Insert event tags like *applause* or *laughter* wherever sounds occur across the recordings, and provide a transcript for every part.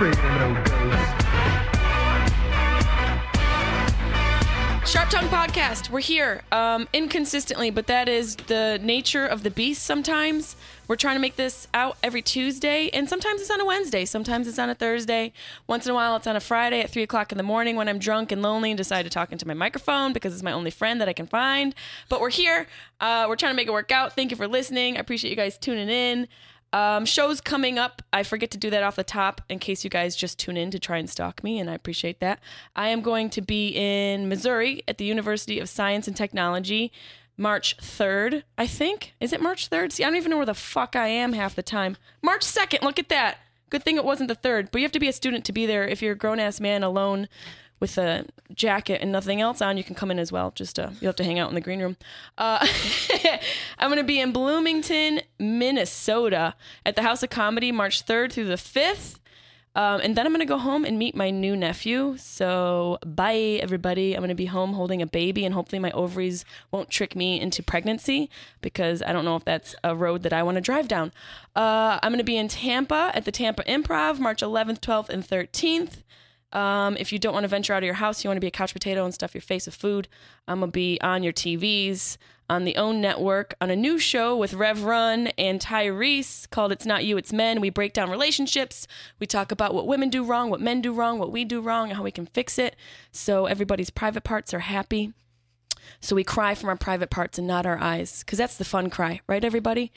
Sharp Tongue Podcast. We're here um, inconsistently, but that is the nature of the beast sometimes. We're trying to make this out every Tuesday, and sometimes it's on a Wednesday, sometimes it's on a Thursday. Once in a while, it's on a Friday at 3 o'clock in the morning when I'm drunk and lonely and decide to talk into my microphone because it's my only friend that I can find. But we're here. Uh, we're trying to make it work out. Thank you for listening. I appreciate you guys tuning in. Um, shows coming up. I forget to do that off the top in case you guys just tune in to try and stalk me, and I appreciate that. I am going to be in Missouri at the University of Science and Technology March 3rd, I think. Is it March 3rd? See, I don't even know where the fuck I am half the time. March 2nd, look at that. Good thing it wasn't the 3rd, but you have to be a student to be there. If you're a grown ass man alone with a jacket and nothing else on, you can come in as well. Just uh, you'll have to hang out in the green room. Uh, *laughs* I'm going to be in Bloomington, Minnesota at the House of Comedy March 3rd through the 5th. Um, and then I'm going to go home and meet my new nephew. So, bye, everybody. I'm going to be home holding a baby, and hopefully, my ovaries won't trick me into pregnancy because I don't know if that's a road that I want to drive down. Uh, I'm going to be in Tampa at the Tampa Improv March 11th, 12th, and 13th. Um, if you don't want to venture out of your house, you want to be a couch potato and stuff your face with food, I'm going to be on your TVs on the OWN network on a new show with Rev Run and Tyrese called It's Not You, It's Men. We break down relationships. We talk about what women do wrong, what men do wrong, what we do wrong, and how we can fix it so everybody's private parts are happy. So we cry from our private parts and not our eyes, because that's the fun cry, right, everybody?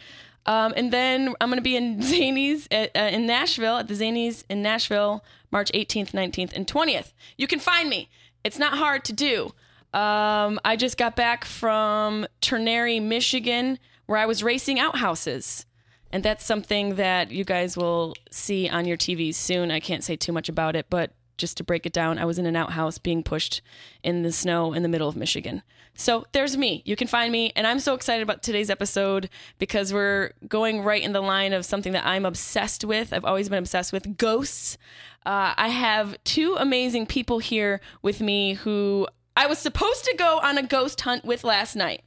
Um, and then I'm going to be in *laughs* Zanies at, uh, in Nashville at the Zanies in Nashville, March 18th, 19th, and 20th. You can find me. It's not hard to do. Um, I just got back from Trenary, Michigan, where I was racing outhouses. And that's something that you guys will see on your TVs soon. I can't say too much about it, but just to break it down, I was in an outhouse being pushed in the snow in the middle of Michigan. So there's me. You can find me. And I'm so excited about today's episode because we're going right in the line of something that I'm obsessed with. I've always been obsessed with ghosts. Uh, I have two amazing people here with me who I was supposed to go on a ghost hunt with last night,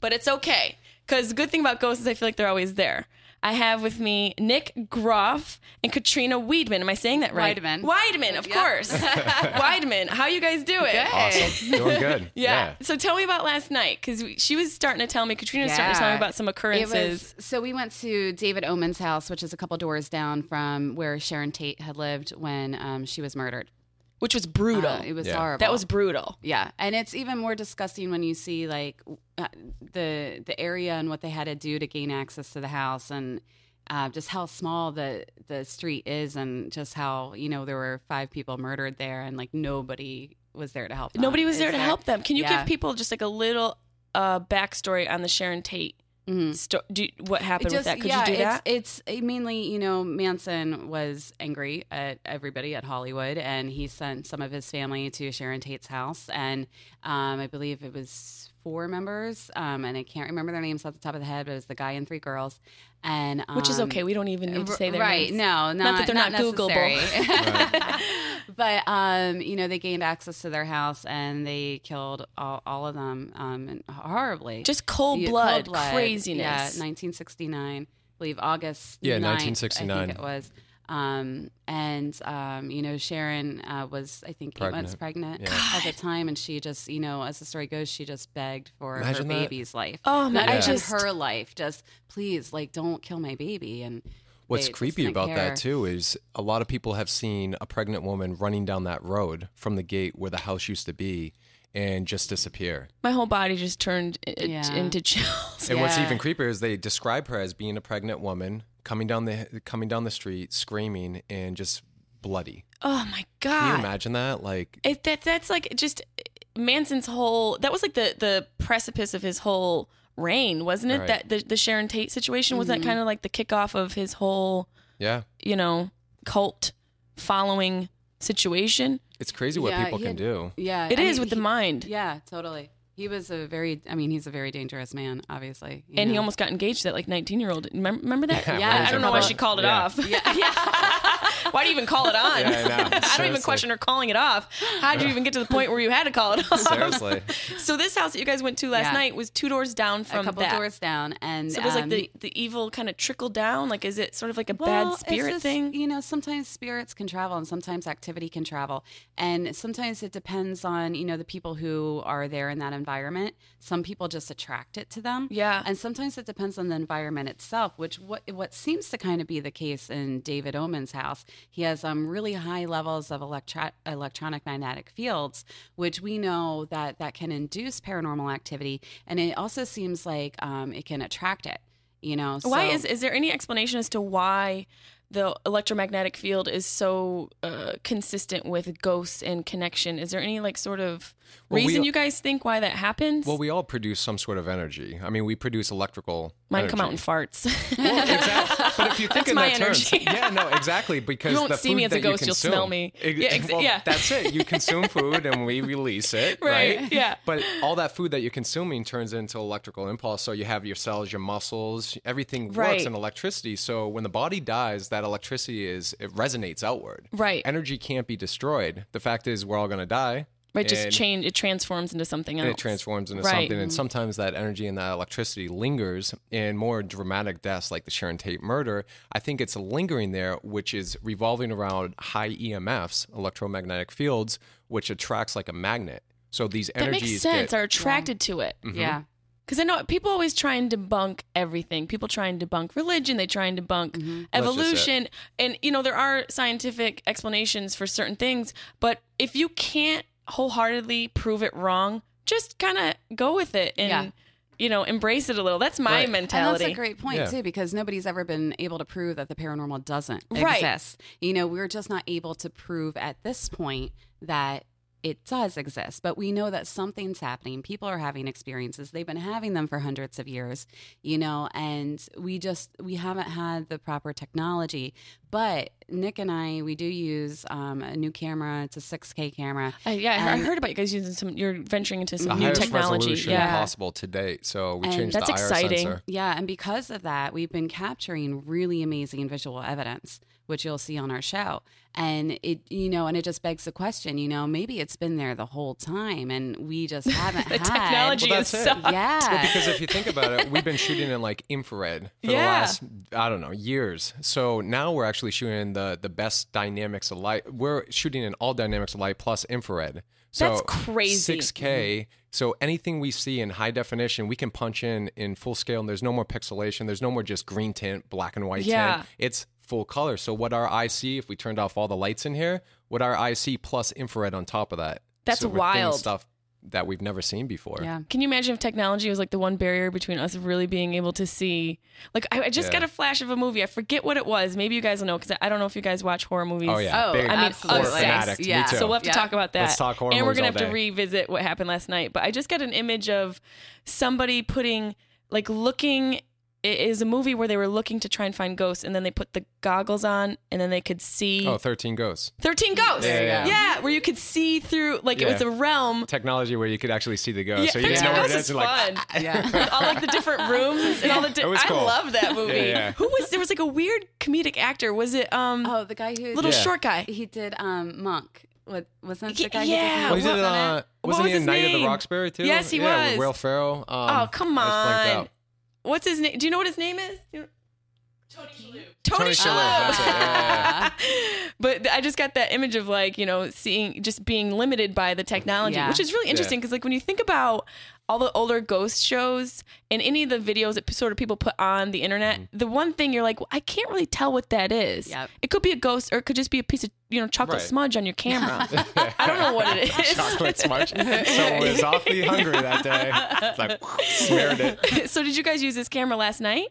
but it's okay. Because the good thing about ghosts is I feel like they're always there. I have with me Nick Groff and Katrina Weidman. Am I saying that right? Weidman. Weidman, of Yep. course. *laughs* Weidman. How you guys doing? Awesome. Doing good. *laughs* Yeah. So tell me about last night because she was starting to tell me, Katrina was starting to tell me about some It occurrences. was, so we went to David Oman's house, which is a couple doors down from where Sharon Tate had lived when um, she was murdered. Which was brutal. Uh, it was Yeah. horrible. that was brutal. yeah, and it's even more disgusting when you see like uh, the the area and what they had to do to gain access to the house and. Uh, just how small the the street is, and just how you know there were five people murdered there, and like nobody was there to help. Them. Nobody was Is there to help them. Can you Yeah. give people just like a little uh, backstory on the Sharon Tate? Mhm. Sto- do, what happened with that? Could yeah, you do that? It's, it's mainly, you know, Manson was angry at everybody at Hollywood, and he sent some of his family to Sharon Tate's house, and um, I believe it was four members, um, and I can't remember their names off the top of the head, but it was the guy and three girls, and um, Which is okay. We don't even need to say their right? names. No, not, Not that they're not necessary. Googleable. *laughs* *laughs* but um, you know, they gained access to their house, and they killed all, all of them um, and horribly. Just cold Yeah, blood, cold blood. craziness. Yeah, 1969. I believe August. Yeah, 9th, 1969. I think it was. Um, and um, you know, Sharon uh, was I think eight months pregnant Yeah. at the time, and she just you know, as the story goes, she just begged for Imagine her that. baby's life. Oh, my- not I even just- her life. Just please, like, don't kill my baby. And What's creepy about care. that too is a lot of people have seen a pregnant woman running down that road from the gate where the house used to be and just disappear. My whole body just turned i- Yeah. into chills. And what's even creepier is they describe her as being a pregnant woman coming down the coming down the street screaming and just bloody. Oh my god! Can you imagine that? Like It, that that's like just eh, Manson's whole that was like the the precipice of his whole reign, wasn't it? Right. That the the Sharon Tate situation wasn't that mm-hmm. kind of like the kickoff of his whole Yeah. you know cult following situation. It's crazy what Yeah, people can had- do. Yeah, It I is mean, with the mind. Yeah, totally. He was a very. I mean, he's a very dangerous man. Obviously, you And he almost got engaged to that like 19 year old. Remember, remember that? Yeah, *laughs* Yeah, I don't know why she called it Yeah. off. *laughs* *laughs* Why do you even call it on? Yeah, I know. *laughs* I don't even question her calling it off. How did you even get to the point where you had to call it off? Seriously. *laughs* So this house that you guys went to last Yeah. night was two doors down from a from couple that. doors down, and So it was like um, the, the evil kind of trickled down. Like, is it sort of like a Well, bad spirit just, thing? You know, sometimes spirits can travel and sometimes activity can travel. And sometimes it depends on, you know, the people who are there in that environment. Some people just attract it to them. Yeah. And sometimes it depends on the environment itself, which what what seems to kind of be the case in David Oman's house. He has um really high levels of electro- electronic magnetic fields, which we know that that can induce paranormal activity. And it also seems like um, it can attract it. You know, why is is there any explanation as to why the electromagnetic field is so uh, consistent with ghosts and connection? Is there any like sort of Well, we- reason you guys think why that happens? Well, we all produce some sort of energy. I mean, we produce electrical. Mine energy. come out in farts. Well, exactly. But if you *laughs* think That's in my that terms, energy. yeah, no, exactly. Because You won't see me as a that you ghost, you'll smell me. Yeah, ex- well, yeah. that's it. You consume food and we release it, *laughs* right? Right, yeah. But all that food that you're consuming turns into electrical impulse. So you have your cells, your muscles, everything works Right. in electricity. So when the body dies, that electricity is it resonates outward. Right. Energy can't be destroyed. The fact is, we're all going to die. Right, just change. It transforms into something else. it transforms into Right. something. And mm. sometimes that energy and that electricity lingers in more dramatic deaths, like the Sharon Tate murder. I think it's lingering there, which is revolving around high EMFs, electromagnetic fields, which attracts like a magnet. So these That energies makes sense. get Are attracted to it. Mm-hmm. Yeah. Because I know people always try and debunk everything. People try and debunk religion. They try and debunk mm-hmm. That's just it. evolution. And, you know, there are scientific explanations for certain things. But if you can't wholeheartedly prove it wrong, just kind of go with it and, Yeah. you know, embrace it a little. That's my Right. Mentality. And that's a great point Yeah. too, because nobody's ever been able to prove that the paranormal doesn't Right. exist. You know, we're just not able to prove at this point that it does exist, but we know that something's happening. People are having experiences. They've been having them for hundreds of years, you know, and we just we haven't had the proper technology. But Nick and I, we do use um, a new camera. It's a 6K camera. I, yeah, I heard- I heard about you guys using some. You're venturing into the some new highest technology. resolution Yeah, possible to date. So we And changed that's the IR exciting. sensor. Yeah, and because of that, we've been capturing really amazing visual evidence, which you'll see on our show. And it, you know, and it just begs the question, you know, maybe it's been there the whole time, and we just *laughs* haven't the had. technology Well, is that's it. so. Yeah, Well, because if you think about it, we've been shooting in like infrared for the last I don't know years. So now we're actually shooting in the the best dynamics of light. We're shooting in all dynamics of light plus infrared. So That's crazy. 6K. So anything we see in high definition, we can punch in in full scale, and there's no more pixelation. There's no more just green tint, black and white Yeah. tint. It's full color. So what our eye see, if we turned off all the lights in here, what our eye see plus infrared on top of that. That's So wild. Stuff that we've never seen before. yeah. Can you imagine if technology was like the one barrier between us really being able to see? Like, I, I just Yeah. got a flash of a movie. I forget what it was. Maybe you guys will know because I don't know if you guys watch horror movies. Oh yeah, Oh, big I mean, Absolutely. horror obsessed. fanatic. Yeah. Me too. So we'll have to talk about that. Let's talk horror and we're gonna all have to revisit what happened last night. But I just got an image of somebody putting, like, looking. It is a movie where they were looking to try and find ghosts, and then they put the goggles on, and then they could see Oh, 13 Ghosts. thirteen ghosts. There you go. Yeah, where you could see through, like, it was a realm. Technology where you could actually see the ghosts. Yeah, so you didn't know where it Ghosts is. is and like, fun. *laughs* Yeah. *laughs* with all like the different rooms and all the. Di- It was cool. I love that movie. Yeah, yeah. Who was there? Was like a weird comedic actor. Was it um Oh, the guy who little Yeah. short guy? he did um Monk. What wasn't the guy? yeah, Who well, he did did, Monk? uh, wasn't was he in his Night of name? the Roxbury too? Yes, he yeah, was. With Will Ferrell. Um, oh come I just blanked on! out. What's his name? Do you know what his name is? You- Tony Shalhoub. Tony Tony Shalhoub, Shalhoub. that's yeah, *laughs* but I just got that image of like you know seeing just being limited by the technology, Yeah. which is really interesting because like when you think about all the older ghost shows and any of the videos that sort of people put on the internet, Mm-hmm. the one thing you're like, well, I can't really tell what that is. Yep. It could be a ghost or it could just be a piece of you know chocolate Right. smudge on your camera. *laughs* I don't know what it *laughs* is. Chocolate smudge. *laughs* Someone was awfully hungry that day. It's like smeared it. so did you guys use this camera last night?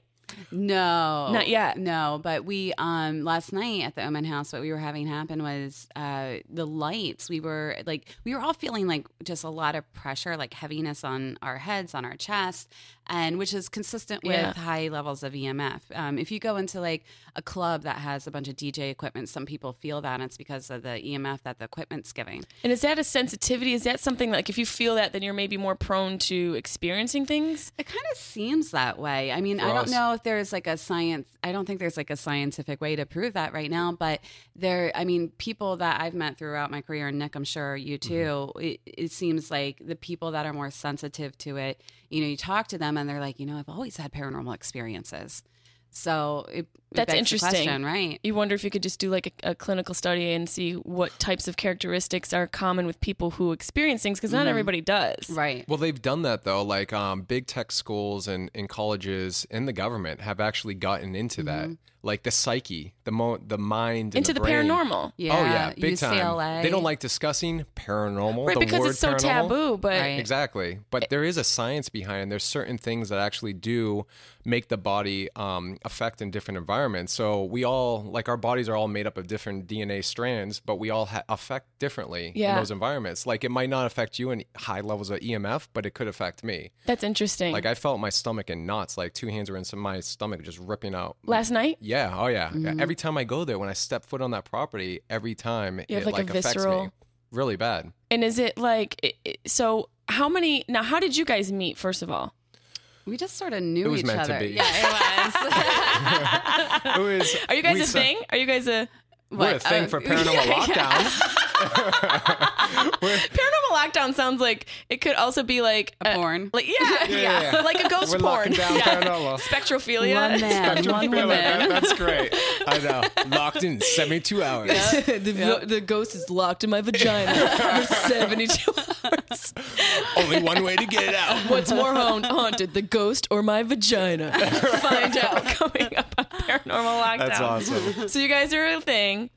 No, Not yet. No, but we um last night at the Omen House, what we were having happen was uh the lights. We were like we were all feeling like just a lot of pressure, like heaviness on our heads, on our chest, and which is consistent with Yeah. high levels of EMF. Um, if you go into like a club that has a bunch of DJ equipment, some people feel that, and it's because of the EMF that the equipment's giving. And is that a sensitivity? Is that something like if you feel that, then you're maybe more prone to experiencing things? It kind of seems that way. I mean, I don't us. know if there's like a science. I don't think there's like a scientific way to prove that right now. But there, I mean, people that I've met throughout my career, and Nick, I'm sure you too. It, it seems like the people that are more sensitive to it. You know, you talk to them, and they're like, you know, I've always had paranormal experiences. So it, That's interesting. question, right? You wonder if you could just do like a, a clinical study and see what types of characteristics are common with people who experience things because not everybody does. Right. Well, they've done that though. Like um, big tech schools and, and colleges and the government have actually gotten into that. Like the psyche, the mo- the mind, and Into the, brain. paranormal. yeah. oh yeah, big UCLA. time. They don't like discussing paranormal. Right, the because word it's so paranormal. taboo, but Right. Exactly. But there is a science behind it. There's certain things that actually do make the body um, affect in different environments. So we all, like our bodies are all made up of different DNA strands, but we all ha- affect differently Yeah. in those environments. Like it might not affect you in high levels of EMF, but it could affect me. that's interesting. Like I felt my stomach in knots. Like two hands were in some my stomach just ripping out. Last night? Yeah. Oh yeah. Mm. Every time I go there, when I step foot on that property, every time You it like, like, affects me really bad. And is it like, so how many, now how did you guys meet, first of all? We just sort of knew It was each other. Yeah, it was. *laughs* It was. *laughs* Are you guys a sa- thing? Are you guys a, We're a thing Uh, for *laughs* paranormal lockdown. *laughs* *laughs* paranormal lockdown sounds like it could also be like A porn. Like yeah, yeah, yeah. like a ghost We're porn. down yeah. paranormal. Spectrophilia. One man, one Feel like that- That's great. I know. Locked in 72 hours. the, the ghost is locked in my vagina for 72 hours. Only one way to get it out. What's more haunted, the ghost or my vagina? Find out coming up on Paranormal Lockdown. That's awesome. So you guys are a thing.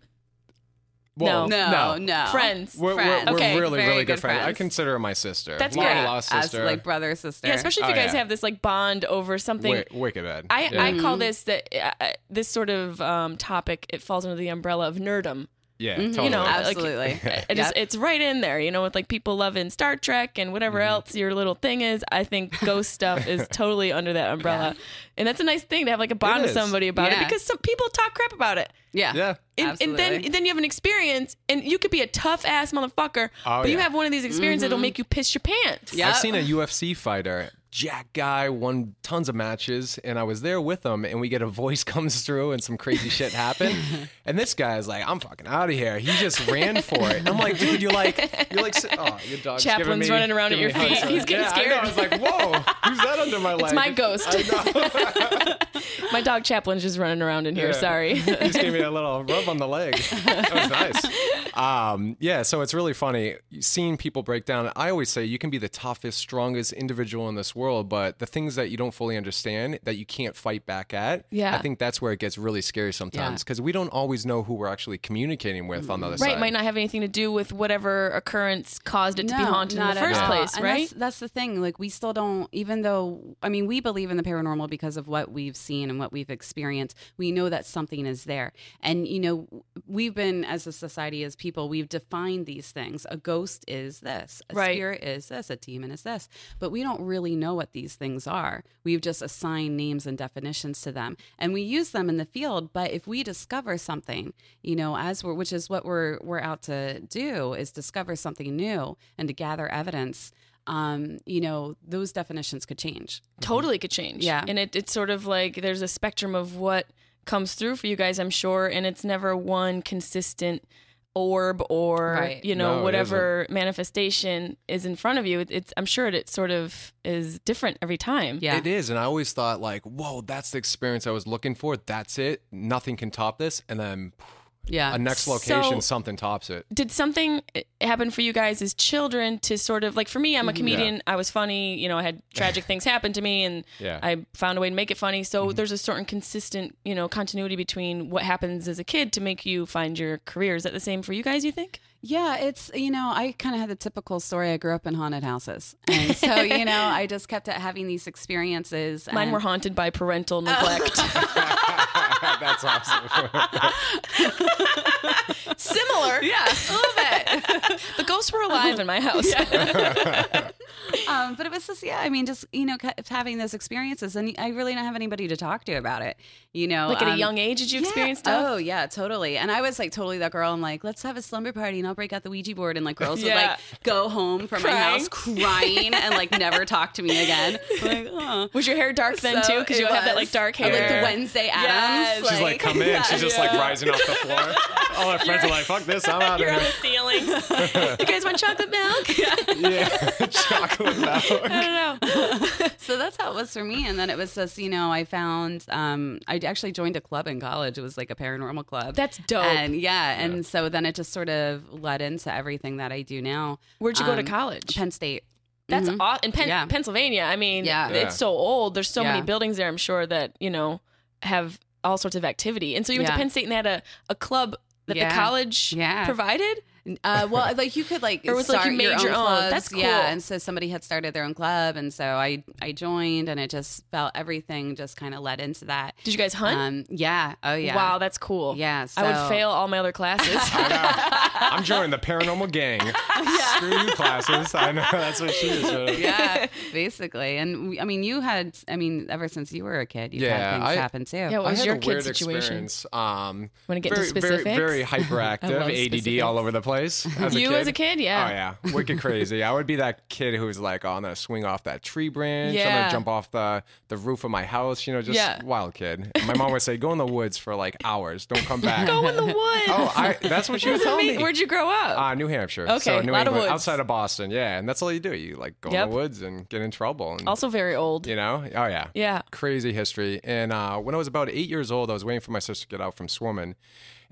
Well, No, no. Friends. We're, we're, we're Okay, really, really good good friends. I consider her my sister. That's Long great. lost As like brother sister. Yeah, especially if you Oh, guys yeah. have this like bond over something. Wi- wicked Ed. I, yeah. I call this that uh, this sort of um, topic. It falls under the umbrella of nerdum. Yeah, You know, totally. like, Absolutely. it is, it's right in there. You know, with like people loving Star Trek and whatever Mm-hmm. else your little thing is. I think *laughs* ghost stuff is totally under that umbrella, and that's a nice thing to have like a bond with somebody about it because some people talk crap about it. yeah. Yeah. And, and Absolutely. then then you have an experience, and you could be a tough ass motherfucker, Oh, but you have one of these experiences that'll make you piss your pants. Yeah. I've seen a UFC fighter, Jack guy, won tons of matches, and I was there with him, and we get a voice *laughs* comes through, and some crazy shit happened, *laughs* and this guy's like, "I'm fucking out of here." He just ran for it. And I'm like, dude, you're like, you're like, oh, your dog's Chaplin's giving me, running around at your feet. He's getting yeah, scared. I. I was like, whoa, who's that under my leg? It's my ghost. *laughs* My dog Chaplin's just running around in here. Yeah. Sorry. he just gave me a little rub on the leg. That was nice. Um, yeah, so it's really funny seeing people break down. I always say you can be the toughest, strongest individual in this world, but the things that you don't fully understand that you can't fight back at, Yeah. I think that's where it gets really scary sometimes because we don't always know who we're actually communicating with on the other Right, side. Right, might not have anything to do with whatever occurrence caused it to be haunted in the first all. place, And right? That's, that's the thing. Like we still don't, even though I mean, we believe in the paranormal because of what we've seen and what we've experienced. We know that something is there, and you know, we've been as a society, as people, we've defined these things. A ghost is this, a Right. spirit is this, a demon is this, but we don't really know what these things are. We've just assigned names and definitions to them, and we use them in the field. But if we discover something, you know, as we're, which is what we're we're out to do, is discover something new and to gather evidence. Um, you know, those definitions could change. totally could change. Yeah. And it, it's sort of like there's a spectrum of what comes through for you guys, I'm sure, and it's never one consistent orb or Right. you know No, whatever manifestation is in front of you. It's I'm sure it sort of is different every time. Yeah. It is, and I always thought like, "Whoa, that's the experience I was looking for. That's it. Nothing can top this." And then Yeah. a next location, So- something tops it. did something eh, happen for you guys as children to sort of like for me i'm a mm-hmm. comedian. I was funny you know i had *laughs* tragic things happen to me and Yeah. i found a way to make it funny. So mm-hmm. there's a certain consistent you know continuity between what happens as a kid to make you find your career is that the same for you guys you think Yeah, it's you know I kind of had the typical story. I grew up in haunted houses, and so you *laughs* know I just kept having these experiences. Mine and- were haunted by parental neglect. *laughs* That's awesome. *laughs* Similar. yeah, a little bit. The ghosts were alive in my house. um, but it was just yeah. I mean, just you know, kept having those experiences, and I really don't have anybody to talk to about it. You know, Like at a um, young age, did you yeah. experience stuff? Oh yeah, totally. And I was like totally that girl. I'm like, let's have a slumber party, and I'll break out the Ouija board, and like girls would like go home from my house crying and like never *laughs* talk to me again. Like, oh. Was your hair dark then So too? Because you it have that like dark I hair. like the Wednesday Addams. Yes. She's like, come in. She's just like rising off the floor. All our friends are like, fuck this, I'm out of You're here. the ceiling. you guys want chocolate milk? *laughs* Yeah, *laughs* chocolate milk. I don't know. so that's how it was for me. And then it was just, you know, I found um I actually joined a club in college. It was like a paranormal club. That's dope. And yeah, and so then it just sort of led into everything that I do now. Where'd you go to Um, college? Penn State. That's Mhm. aw- in Pen- Yeah. Pennsylvania. I mean, Yeah. Yeah. it's so old. There's so many buildings there. I'm sure that you know have all sorts of activity. And so you went Yeah. to Penn State and had a, a club that Yeah. the college Yeah. provided. Uh, well, like you could like Or was it like you made your own? clubs. That's Yeah, and so somebody had started their own club, and so I I joined, and it just felt everything just kind of led into that. Did you guys hunt? Um, yeah. Oh yeah. Wow, that's cool. Yeah, I would fail all my other classes. *laughs* I'm joining the paranormal gang. *laughs* Screw you classes. I know that's what she is. uh, yeah, basically. And we, I mean, you had, I mean, ever since you were a kid, you've Yeah, had things I- happen too. Yeah, what I was had your a kid weird situation? experience. Um, Wanna get into very, very, specifics? very *laughs* I hyperactive, ADD specifics. all over the place. As You a as a kid? Yeah. Oh yeah, wicked crazy. I would be that kid who's like, "Oh, I'm gonna swing off that tree branch. Yeah. I'm gonna jump off the the roof of my house." You know, just Yeah. wild kid. And my mom would say, "Go in the woods for like hours. Don't come back." Go in the woods. Oh, I, that's what she was tell me. Where'd you grow up? Uh, New Hampshire. Okay, so New lot of woods. outside of Boston. Yeah, and that's all you do. You like go Yep. in the woods and get in trouble. And, also very old. you know, oh yeah, Yeah. crazy history. And uh, when I was about eight years old, I was waiting for my sister to get out from swimming,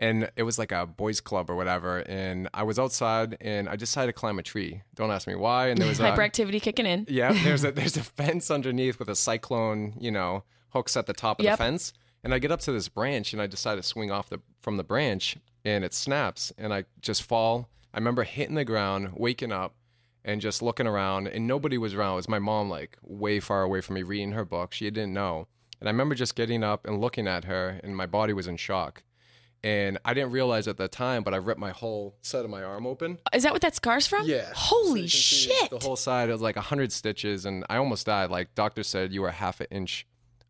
and it was like a boys' club or whatever. And I was outside, and I decided to climb a tree. Don't ask me why. And there was a *laughs* Hyperactivity kicking in. yeah, *laughs* there's a there's a fence underneath with a cyclone, you know, hooks at the top of Yep. the fence. And I get up to this branch and I decide to swing off the from the branch and it snaps and I just fall. I remember hitting the ground, waking up and just looking around and nobody was around. It was my mom like way far away from me reading her book. She didn't know. And I remember just getting up and looking at her and my body was in shock. And I didn't realize at the time, but I ripped my whole side of my arm open. Is that what that scar's from? Yeah. Holy So you can see shit. The whole side it was like hundred stitches, and I almost died. Like doctor said, you were half an inch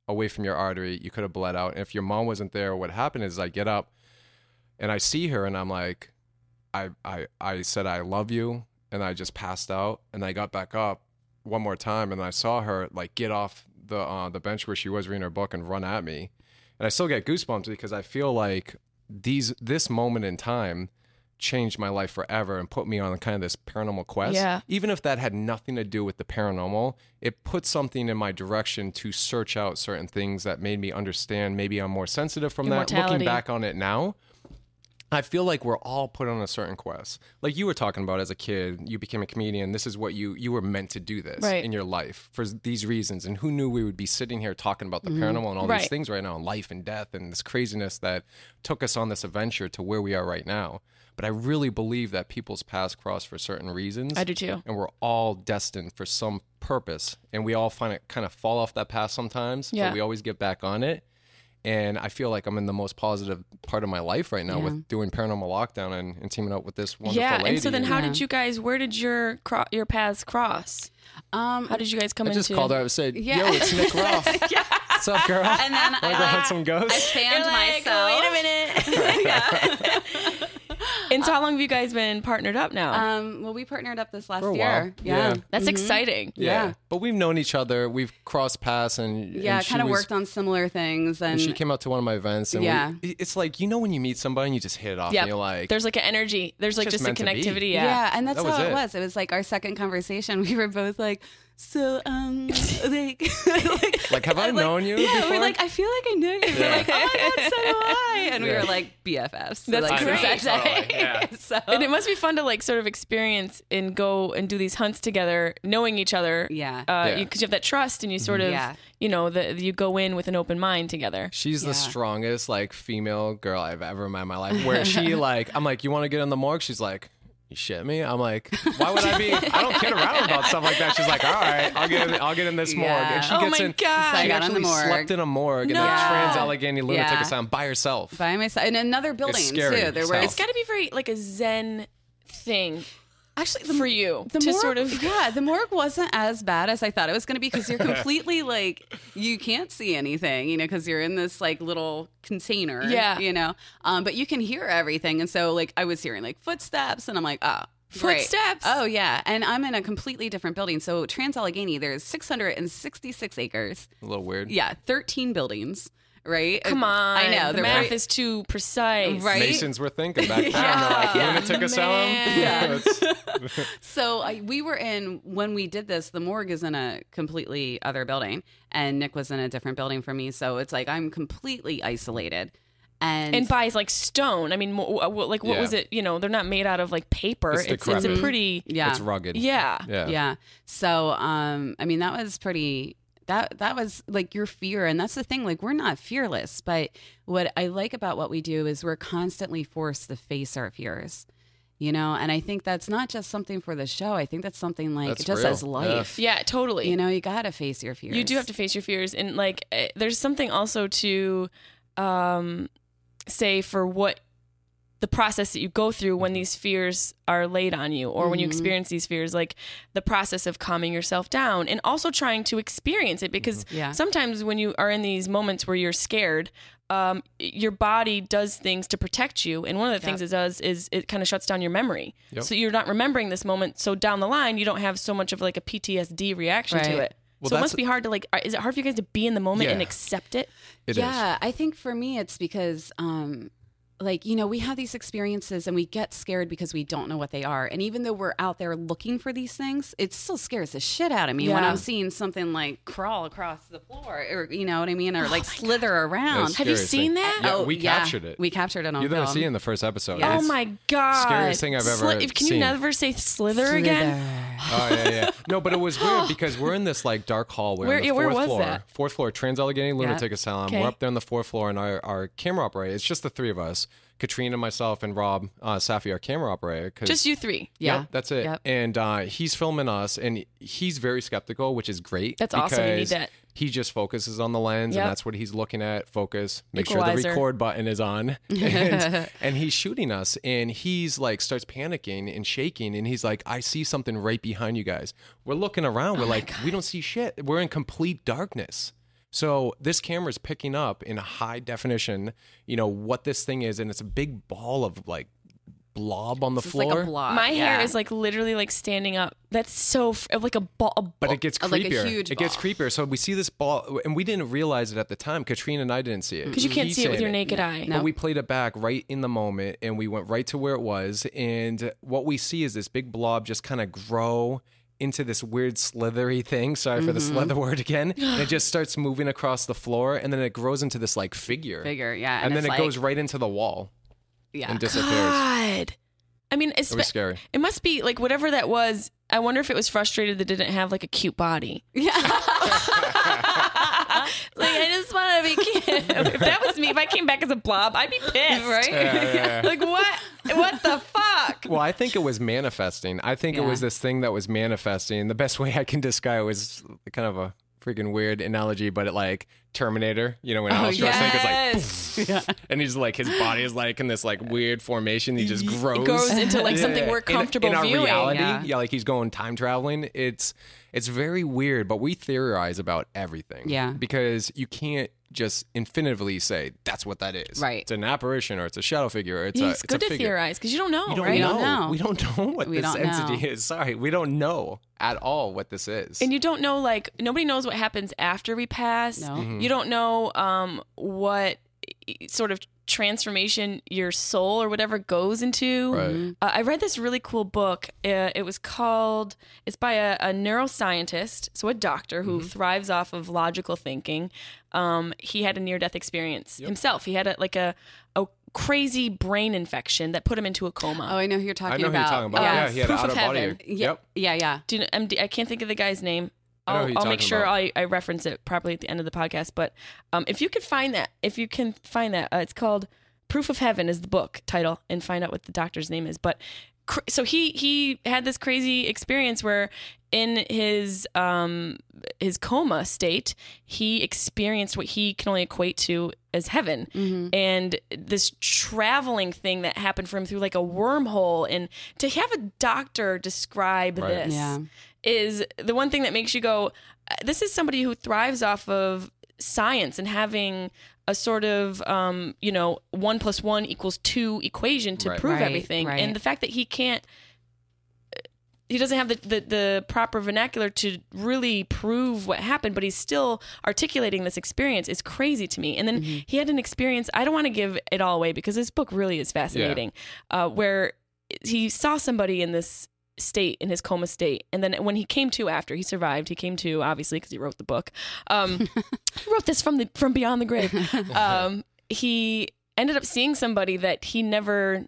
away from your artery. You could have bled out. And if your mom wasn't there, what happened is I get up and I see her, and I'm like, I I I said I love you, and I just passed out, and I got back up one more time, and I saw her like get off the uh, the bench where she was reading her book and run at me, and I still get goosebumps because I feel like these this moment in time changed my life forever and put me on kind of this paranormal quest. Yeah. Even if that had nothing to do with the paranormal, it put something in my direction to search out certain things that made me understand. Maybe I'm more sensitive from that. Immortality. Looking back on it now, I feel like we're all put on a certain quest. Like you were talking about as a kid, you became a comedian. This is what you you were meant to do this Right. in your life for these reasons. And who knew we would be sitting here talking about the mm-hmm. paranormal and all Right. these things right now, and life and death and this craziness that took us on this adventure to where we are right now. But I really believe that people's paths cross for certain reasons. I do too. And we're all destined for some purpose. And we all find it kind of fall off that path sometimes. Yeah. But we always get back on it. And I feel like I'm in the most positive part of my life right now with doing paranormal lockdown and, and teaming up with this wonderful Yeah. lady. And so then how Yeah. did you guys where did your cro- your paths cross? Um, How did you guys come into I just into called her. I said, Yeah. "Yo, it's Nick *laughs* Groff. What's up, girl? and then Wanna go I, hunt some I ghosts?" fanned You're like, myself. Wait a minute. *laughs* *laughs* and so how long have you guys been partnered up now? Um, well, we partnered up this last For a year. Yeah. Yeah. That's exciting. yeah. But we've known each other. We've crossed paths, and Yeah, and she kind of was- worked on similar things, and, And she came out to one of my events, and we- Yeah. it's like you know when you meet somebody and you just hit it off, Yep. and you're like, There's like an energy. There's like just just, a meant to be. connectivity. yeah. Yeah. and that's That was how it. it. was. It was like our second conversation. *laughs* We were both like, so um, *laughs* like, *laughs* like, Like, have I known you Yeah, before? we're like, I feel like I know you. We're like, oh my god, so do *laughs* I. And we were like BFFs. So, That's like, great. that Totally, yeah. so And it must be fun to like sort of experience and go and do these hunts together, knowing each other. Yeah. Uh, Yeah. Because you have that trust and you sort of, Yeah. you know, the, you go in with an open mind together. She's Yeah. the strongest like female girl I've ever met in my life. Where she like, I'm like, you want to get in the morgue? She's like, You shit me? I'm like, *laughs* why would I be? I don't kid around about stuff like that. She's like, all right, I'll get in, I'll get in this morgue. Yeah. And she Oh gets my in. God. So I She got in actually the slept in a morgue in No. the Trans Allegheny Lunatic Yeah. Asylum by herself. by myself in another building scary too. There were. It's got to be very like a Zen thing actually for you the to morgue, sort of. yeah the morgue wasn't as bad as i thought it was going to be because you're *laughs* completely like you can't see anything you know because you're in this like little container Yeah. you know um, but you can hear everything and so like i was hearing like footsteps and i'm like oh great. Footsteps? oh yeah and i'm in a completely different building so trans allegheny there's 666 acres A little weird. yeah 13 buildings right Come on, i know the they're math very- is too precise. Right? Masons were thinking back then. Yeah. They're like, Yeah, lunatic asylum. man. *laughs* That's- *laughs* So I, we were in when we did this. The morgue is in a completely other building, and Nick was in a different building from me. So it's like I'm completely isolated, and, And by like stone, I mean, mo- wh- wh- like what Yeah. was it? You know, they're not made out of like paper. It's It's, it's, a pretty. yeah, It's rugged. Yeah. Yeah. yeah. So um, I mean that was pretty. That that was like your fear, and that's the thing. Like we're not fearless, but what I like about what we do is we're constantly forced to face our fears. You know, and I think that's not just something for the show. I think that's something like That's just real. as life. Yeah, totally. You know, you got to face your fears. You do have to face your fears, and like, eh, there's something also to um, say for what the process that you go through when these fears are laid on you, or when you experience these fears, like the process of calming yourself down, and also trying to experience it, because Yeah. sometimes when you are in these moments where you're scared. Um, your body does things to protect you, and one of the things it does is it kind of shuts down your memory, Yep. so you're not remembering this moment. So down the line, you don't have so much of like a PTSD reaction to it. Well, so it must be hard to like. Is it hard for you guys to be in the moment Yeah. and accept it? It is. yeah, I think for me it's because um like you know we have these experiences and we get scared because we don't know what they are and even though we're out there looking for these things it still scares the shit out of me when i'm seeing something like crawl across the floor or you know what i mean or Oh like slither around Have you seen thing. that? Yeah, Oh, we yeah. captured it. we captured it on You're film gonna see in the first episode. Yeah. Oh my god! scariest thing I've ever Sli- Can you seen. never say slither, again? Oh yeah, yeah. No, but it was weird *gasps* because we're in this like dark hallway Where- on the fourth where was floor. that? Fourth floor, Trans Allegheny Lunatic Asylum. Okay. We're up there on the fourth floor, and our, our camera operator. It's just the three of us: Katrina, myself, and Rob uh, Safi, our camera operator. Just you three. Yeah. Yep, that's it. Yep. And uh, he's filming us, and he's very skeptical, which is great. That's awesome. You need that. He just focuses on the lens, Yep. and that's what he's looking at. Focus. Make sure the record button is on, *laughs* and, *laughs* and he's shooting us, and he's like starts panicking and shaking, and he's like, "I see something right behind you guys." We're looking around. Oh We're like, "We don't see shit. We're in complete darkness." So this camera is picking up in high definition, you know what this thing is, and it's a big ball of like blob on the it's floor. like a block My hair is like literally like standing up. That's so f- like a ball. A But it gets like a creepier. huge it gets creepier. So we see this ball, and we didn't realize it at the time. Katrina and I didn't see it because you can't He's see it with your naked eye. No. But we played it back right in the moment, and we went right to where it was. And what we see is this big blob just kind of grow into this weird slithery thing. Sorry for the Mm-hmm. slither word again. *laughs* and it just starts moving across the floor, and then it grows into this like figure. Figure, yeah, And, and then it's it goes right into the wall yeah and disappears. God. I mean, it's, It was scary. it must be like whatever that was. I wonder if it was frustrated that it didn't have like a cute body. yeah *laughs* *laughs* Like I just want to be *laughs* cute. if that was me, if I came back as a blob, I'd be pissed. right Yeah, yeah. Like what? What the fuck? Well, I think it was manifesting. I think it Yeah. was this thing that was manifesting. The best way I can describe it was kind of a freaking weird analogy, but it like Terminator, you know, when oh, Arnold Schwarzenegger's like, yes. and he's like, his body is like in this like weird formation. He just grows. it grows into, like, *laughs* something we're In- comfortable in, our viewing. reality. Yeah. Yeah. like he's going time traveling. It's it's very weird, but we theorize about everything. Yeah. because you can't just infinitively say that's what that is. Right. It's an apparition or it's a shadow figure. Or it's Yeah, a it's it's good a to figure. theorize because you don't know, We don't right? know. don't know. We don't know what We this entity know. is. Sorry, we don't know at all what this is. And you don't know, like, nobody knows what happens after we pass. No. Mm-hmm. You don't know um, what sort of transformation your soul or whatever goes into. Right. Uh, I read this really cool book. Uh, it was called, it's by a, a neuroscientist, so a doctor Mm-hmm. who thrives off of logical thinking. Um, he had a near death experience himself. He had a, like a, a crazy brain infection that put him into a coma. oh i know who you're talking I talking know who you're about talking about. Yeah. Yeah, he had Proof an of out of body. heaven. yeah Yep. yeah yeah Do you know, MD, I can't think of the guy's name. I know who I'll, I'll make sure. I, I reference it properly at the end of the podcast. But um, if you could find that, if you can find that, uh, it's called "Proof of Heaven" is the book title, and find out what the doctor's name is. But cr- so he he had this crazy experience where in his um his coma state he experienced what he can only equate to as heaven Mm-hmm. and this traveling thing that happened for him through like a wormhole and to have a doctor describe Right. this Yeah. Is the one thing that makes you go "Uh, this is somebody who thrives off of science and having a sort of um, you know one plus one equals two equation to Right. prove Right, everything right. and the fact that he can't he doesn't have the, the, the proper vernacular to really prove what happened, but he's still articulating this experience is crazy to me. And then Mm-hmm. he had an experience, I don't want to give it all away because this book really is fascinating, uh, where he saw somebody in this state, in his coma state. And then when he came to after he survived, he came to obviously because he wrote the book. Um, *laughs* he wrote this from the from beyond the grave. *laughs* Um, he ended up seeing somebody that he never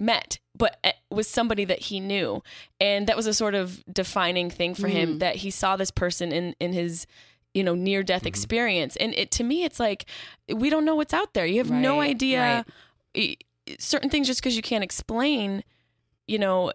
met but was somebody that he knew. And that was a sort of defining thing for him that he saw this person in in his you know near death experience. And it to me it's like we don't know what's out there. You have no idea. I- certain things just because you can't explain you know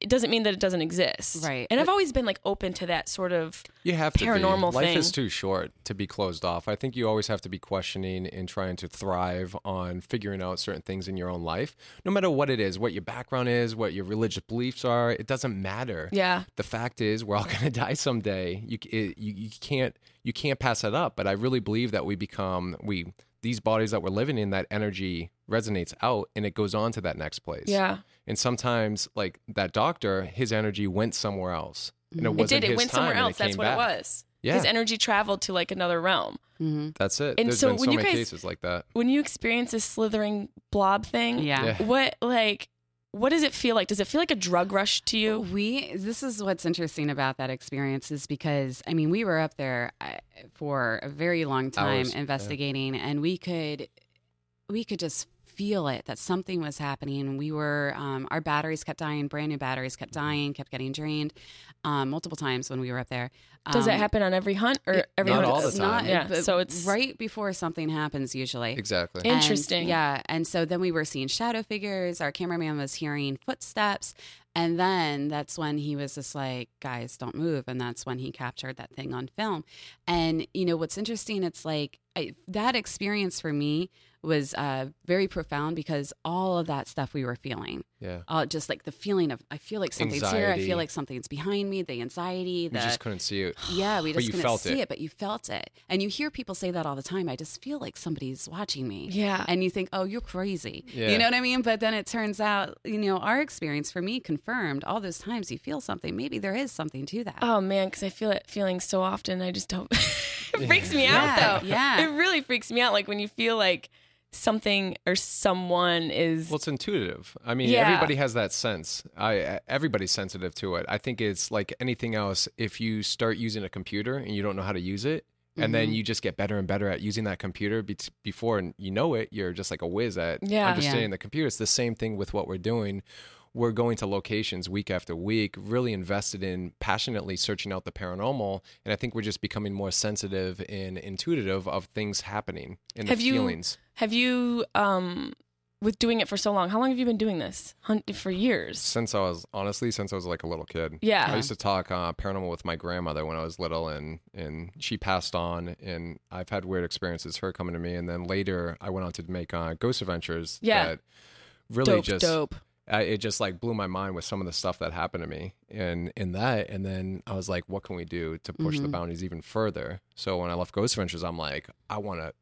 it doesn't mean that it doesn't exist Right. and i've always been like open to that sort of You have to paranormal be. Life thing. is too short to be closed off. I think you always have to be questioning and trying to thrive on figuring out certain things in your own life, no matter what it is, what your background is, what your religious beliefs are. It doesn't matter. yeah The fact is, we're all *laughs* going to die someday. You, it, you you can't you can't pass that up. But I really believe that we become we these bodies that we're living in. That energy resonates out, and it goes on to that next place. yeah And sometimes, like that doctor, his energy went somewhere else, and it it wasn't did it his went somewhere else that's what back. it was Yeah. his energy traveled to like another realm Mm-hmm. That's it. And There's so been so when you many guys- cases like that. when you experience this slithering blob thing Yeah. Yeah. what like what does it feel like does it feel like a drug rush to you We this is what's interesting about that experience is because I mean we were up there uh, for a very long time Hours, yeah. investigating and we could we could just feel it that something was happening. We were um, our batteries kept dying, brand new batteries kept dying, kept getting drained um, multiple times when we were up there. does that Um, happen on every hunt or every Not hunt all the is- time. yeah but so it's right before something happens usually. Exactly. And- And, Interesting. yeah. And so then we were seeing shadow figures. Our cameraman was hearing footsteps. And then that's when he was just like, guys, don't move. And that's when he captured that thing on film. And, you know, what's interesting, it's like I, that experience for me was uh, very profound because all of that stuff we were feeling, yeah. uh, just like the feeling of, I feel like something's here. I feel like something's behind me, the anxiety, You the, just couldn't see it. *sighs* yeah, we just couldn't felt see it. it. but you felt it. And you hear people say that all the time. I just feel like somebody's watching me. Yeah. And you think, oh, you're crazy. Yeah. You know what I mean? But then it turns out, you know, our experience for me confirmed all those times you feel something. Maybe there is something to that. oh man because i feel it feeling so often i just don't *laughs* it freaks me Yeah, out though yeah. it really freaks me out like when you feel like something or someone is Well, it's intuitive. I mean, Yeah. everybody has that sense. I everybody's sensitive to it. I think it's like anything else. If you start using a computer and you don't know how to use it, and Mm-hmm. then you just get better and better at using that computer be- before and you know it, you're just like a whiz at Yeah. understanding the computer. It's the same thing with what we're doing. We're going to locations week after week, really invested in passionately searching out the paranormal, and I think we're just becoming more sensitive and intuitive of things happening and have the you feelings. have you um with doing it for so long how long have you been doing this Hunt for years since I was honestly since I was like a little kid. Yeah. I used to talk uh, paranormal with my grandmother when I was little, and and she passed on, and I've had weird experiences. Her coming to me, and then later I went on to make uh, Ghost Adventures. Yeah. that really dope just dope I, it just like blew my mind with some of the stuff that happened to me and in that and then i was like what can we do to push the Mm-hmm. boundaries even further so when i left ghost adventures i'm like i want to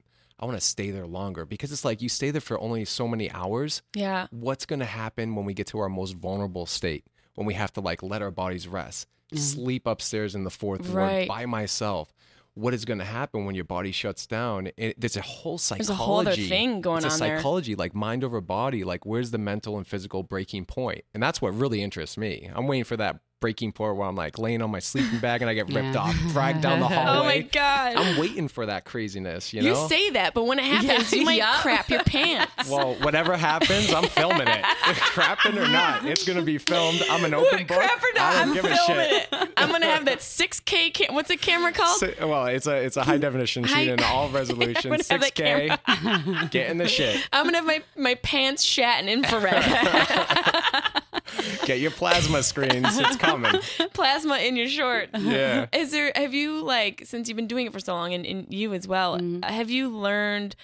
i want to stay there longer because it's like you stay there for only so many hours yeah what's going to happen when we get to our most vulnerable state when we have to like let our bodies rest sleep upstairs in the fourth Mm-hmm. Right. ward by myself what is going to happen when your body shuts down? It, there's a whole psychology There's a whole other thing going it's on a there. psychology like mind over body like where's the mental and physical breaking point? And that's what really interests me. I'm waiting for that breaking point where i'm like laying on my sleeping bag and i get *laughs* ripped Yeah. off dragged down the hallway *laughs* oh my god i'm waiting for that craziness you know, you say that but when it happens Yeah, you might yup. crap your *laughs* pants well, whatever happens, I'm filming it. Crapping or not, it's gonna be filmed. I'm an open book. crap or not I don't i'm give a filming shit. it i'm gonna have that 6k cam- what's the camera called Si- well, it's a it's a high definition sheet in all resolution, gonna have that 6K. Getting the shit. I'm gonna have my, my pants shat in infrared. Get your plasma screens. It's coming. *laughs* plasma in your short. Yeah. Is there have you like since you've been doing it for so long and, and you as well, Mm-hmm. have you learned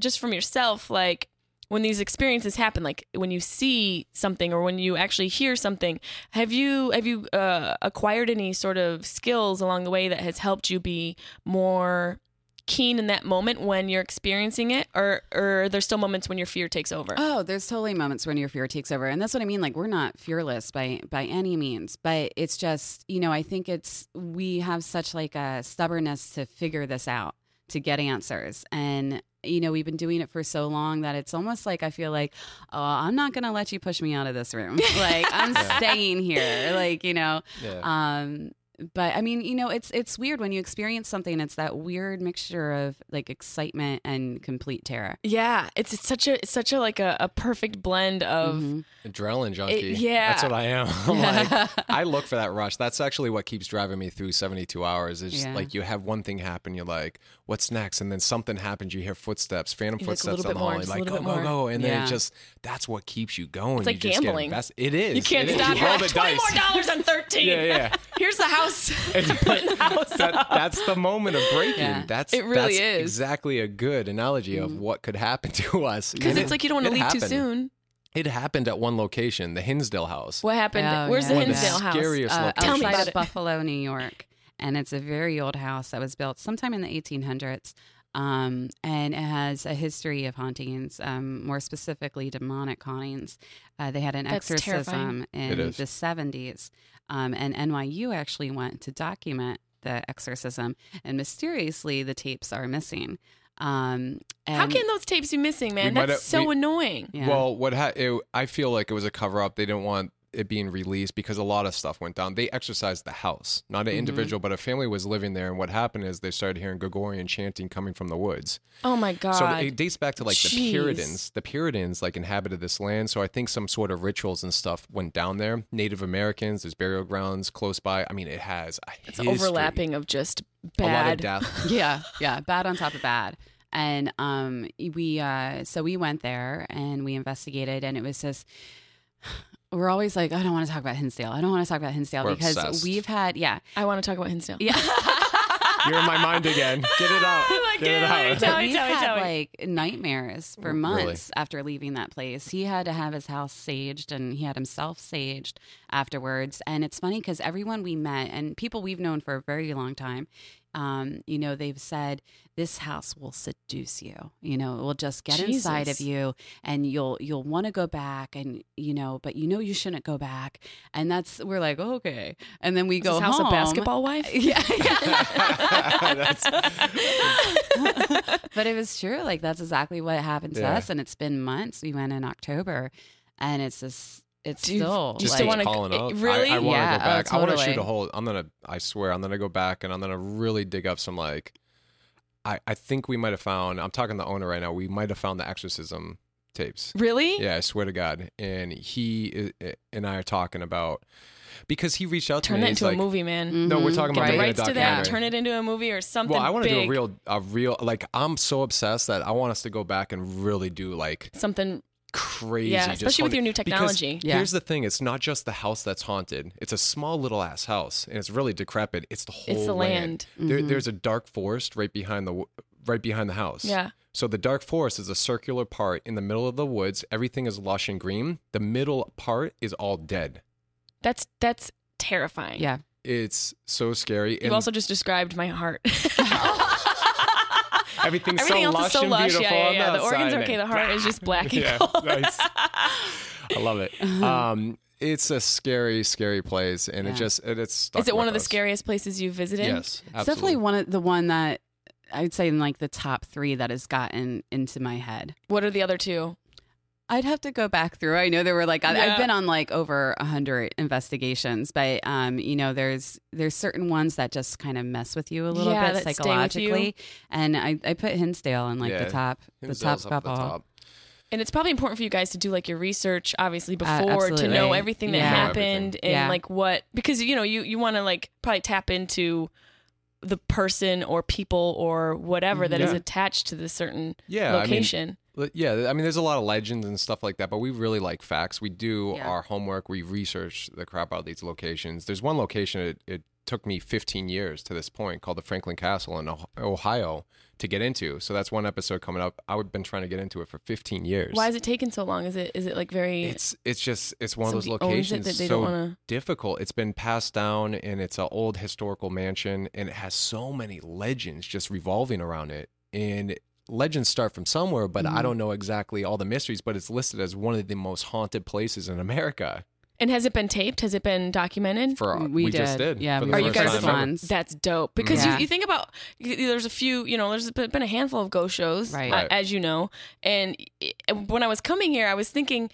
just from yourself like when these experiences happen like when you see something or when you actually hear something have you have you uh, acquired any sort of skills along the way that has helped you be more keen in that moment when you're experiencing it or or are there still moments when your fear takes over Oh, there's totally moments when your fear takes over, and that's what I mean. Like we're not fearless by by any means, but it's just you know I think it's we have such like a stubbornness to figure this out, to get answers, and you know we've been doing it for so long that it's almost like I feel like oh I'm not gonna let you push me out of this room, *laughs* like I'm staying here, like you know, Yeah. um. But I mean, you know, it's it's weird when you experience something. It's that weird mixture of like excitement and complete terror. yeah it's, it's such a it's such a like a, a perfect blend of Mhm. Adrenaline junkie. yeah. That's what I am. *laughs* I'm like, *laughs* I look for that rush. That's actually what keeps driving me through 72 hours. Is Yeah. like you have one thing happen, you're like, what's next? And then something happens, you hear footsteps, phantom You're like, a footsteps little on bit the more, hall. just You're a like, little go, bit go, more. go. And then Yeah. it just, that's what keeps you going. It's like you just get gambling. invest- It is. You can't It is. stop. You roll the *laughs* Twenty dice. more dollars on thirteen. Yeah, yeah. *laughs* Here's the house. *laughs* Putting the house that, up. that's the moment of breaking. Yeah. That's It really that's is. exactly a good analogy of what could happen to us. Because it's it- like you don't want to it leave too soon. It happened at one location, the Hinsdale House. What happened? Oh, Where's yeah. the One of the Hinsdale house? scariest uh, locations. Tell me outside about of it. Buffalo, New York, and it's a very old house that was built sometime in the 1800s. Um, and it has a history of hauntings, um, more specifically demonic hauntings. Uh, they had an That's exorcism It in the 70s, um, and NYU actually went to document the exorcism, and mysteriously the tapes are missing. Um, How can those tapes be missing, man? That's have- so we- annoying. Yeah. Well, what ha- it, I feel like it was a cover up. They didn't want it being released because a lot of stuff went down. They exorcised the house, not Mm-hmm. an individual, but a family was living there. And what happened is they started hearing Gregorian chanting coming from the woods. Oh my god. So it dates back to like Jeez. the Puritans. The Puritans like inhabited this land. So I think some sort of rituals and stuff went down there. Native Americans, there's burial grounds close by. I mean, it has it's history, overlapping of just bad. A lot of death. *laughs* yeah, yeah, bad on top of bad. And um, we uh, so we went there and we investigated, and it was just we're always like, oh, I don't want to talk about Hinsdale. I don't want to talk about Hinsdale We're because obsessed. we've had yeah, I want to talk about Hinsdale. yeah. *laughs* You're in my mind again. Get it out. like, Get get it it out. out. Tell me, we've tell me, had tell me. like nightmares for Really? months after leaving that place. He had to have his house saged, and he had himself saged afterwards. And it's funny because everyone we met and people we've known for a very long time, um, you know, they've said this house will seduce you. You know, it will just get inside of you, and you'll you'll want to go back, and you know, but you know you shouldn't go back. And that's we're like okay, and then we Is go this house home. a basketball wife? *laughs* Yeah, yeah. That's- *laughs* but it was true. Like that's exactly what happened to Yeah. us, and it's been months. We went in October, and it's just it's Do you- still you Just still wanna- calling out. really? I, I want to Yeah, go oh, back. I want to shoot a hole. I'm gonna. I swear, I'm gonna go back and I'm gonna really dig up some like. I I think we might have found. I'm talking to the owner right now. We might have found the exorcism tapes. Really? Yeah, I swear to God. And he and I are talking about because he reached out to Turn me. that he's into like, a movie, man. Mm-hmm. No, we're talking Get about the making a rights to that. Turn it into a movie or something. Well, I want to do a real, a real. Like I'm so obsessed that I want us to go back and really do like something. Crazy. Yeah, just especially with your new because technology. Yeah. Here's the thing: it's not just the house that's haunted. It's a small little ass house, and it's really decrepit. It's the whole It's the land. There, mm-hmm. there's a dark forest right behind the right behind the house. Yeah. So the dark forest is a circular part in the middle of the woods. Everything is lush and green. The middle part is all dead. That's that's terrifying. yeah. It's so scary. You and also just described my heart. *laughs* *laughs* everything's Everything so else lush is so and lush. beautiful. Yeah, yeah, on yeah. The outside, organs are okay. The heart is just *laughs* black and Yeah, cold. nice. I love it. Um, it's a scary, scary place, and Yeah. it just it, it's. Stuck Is it one with of the us. scariest places you've visited? Yes, It's definitely one of the one that I'd say in like the top three that has gotten into my head. What are the other two? I'd have to go back through. I know there were like I- Yeah. I've been on like over a hundred investigations, but um, you know, there's there's certain ones that just kind of mess with you a little Yeah, bit that stay with you. psychologically, and I, I put Hinsdale in like Yeah, the top the top Hinsdale's up at the couple. And it's probably important for you guys to do like your research, obviously, Uh, before to know everything that Yeah. Know happened and Yeah. like what because you know you you want to like probably tap into the person or people or whatever that is Yeah. attached to this certain Yeah, I mean, location. But Yeah, I mean, there's a lot of legends and stuff like that, but we really like facts. We do Yeah. our homework. We research the crap out of these locations. There's one location it, it took me 15 years to this point called the Franklin Castle in Oh- Ohio to get into. So that's one episode coming up. I've been trying to get into it for 15 years. Why is it taking so long? Is it is it like very? It's it's just it's one of those Somebody owns it locations that they so don't wanna- difficult. It's been passed down, and it's an old historical mansion, and it has so many legends just revolving around it. And legends start from somewhere, but Mm-hmm. I don't know exactly all the mysteries. But it's listed as one of the most haunted places in America. and has it been taped? Has it been documented? For We just did. did. Yeah, for we the Are you guys time first ever. ones. That's dope because Yeah. you, you think about there's a few you know there's been a handful of ghost shows Right. uh, Right. as you know and when I was coming here I was thinking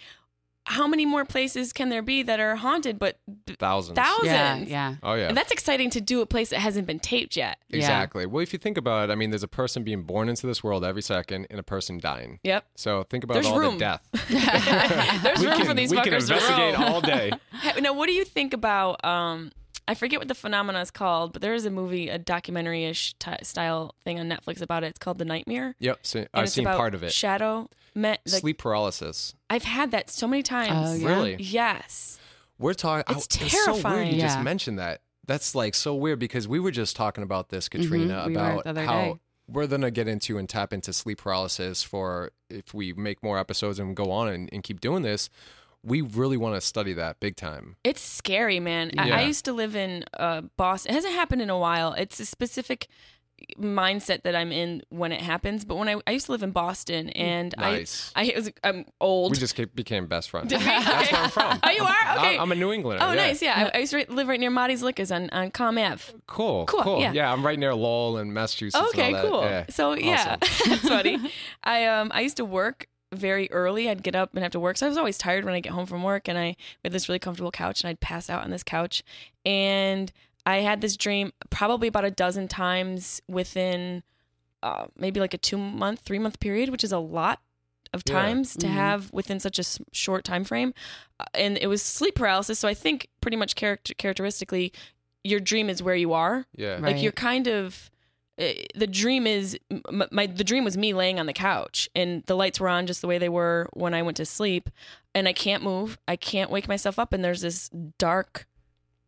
how many more places can there be that are haunted but Thousands. thousands Yeah, yeah. Oh yeah. and that's exciting to do a place that hasn't been taped yet Yeah. Exactly. Well, if you think about it, I mean, there's a person being born into this world every second, and a person dying. yep So think about There's all room. the death. *laughs* there's we room can, for these we can fuckers to investigate roam. all day. Ha- *laughs* Now, what do you think about? Um, I forget what the phenomena is called, but there is a movie, a documentary-ish t- style thing on Netflix about it. It's called The Nightmare. Yep. So I've it's seen about part of it. Shadow. Met, like, Sleep paralysis. I've had that so many times. Oh, yeah? Really? Yes. We're talking. It's so weird you terrifying. just mentioned that. That's like so weird because we were just talking about this, Katrina, Mhm, we were about the other how day. we're gonna get into and tap into sleep paralysis for if we make more episodes and go on and, and keep doing this. We really want to study that big time. It's scary, man. I, I used to live in uh, Boston. It hasn't happened in a while. It's a specific mindset that I'm in when it happens. But when I, I used to live in Boston, and Nice. I, I was I'm old. We just ca- became best friends. *laughs* That's where I'm from. *laughs* Oh, you are? Okay. I'm, I'm a New Englander. Oh, yeah. nice. Yeah, I, I used to live right near Marty's Liquors on on Com Ave. Cool. Cool, Cool. yeah. I'm right near Lowell and Massachusetts. Okay, all that. cool. Yeah. So yeah, Awesome. *laughs* that's funny. I um I used to work very early. I'd get up and have to work, so I was always tired when I get home from work. And I we had this really comfortable couch, and I'd pass out on this couch. And I had this dream probably about a dozen times within uh, maybe like a two month, three month period, which is a lot of Yeah. times to Mhm. have within such a short time frame. Uh, and it was sleep paralysis. So I think pretty much character characteristically, your dream is where you are Yeah. Right. like you're kind of the dream is m- my the dream was me laying on the couch and the lights were on just the way they were when I went to sleep. And I can't move. I can't wake myself up. And there's this dark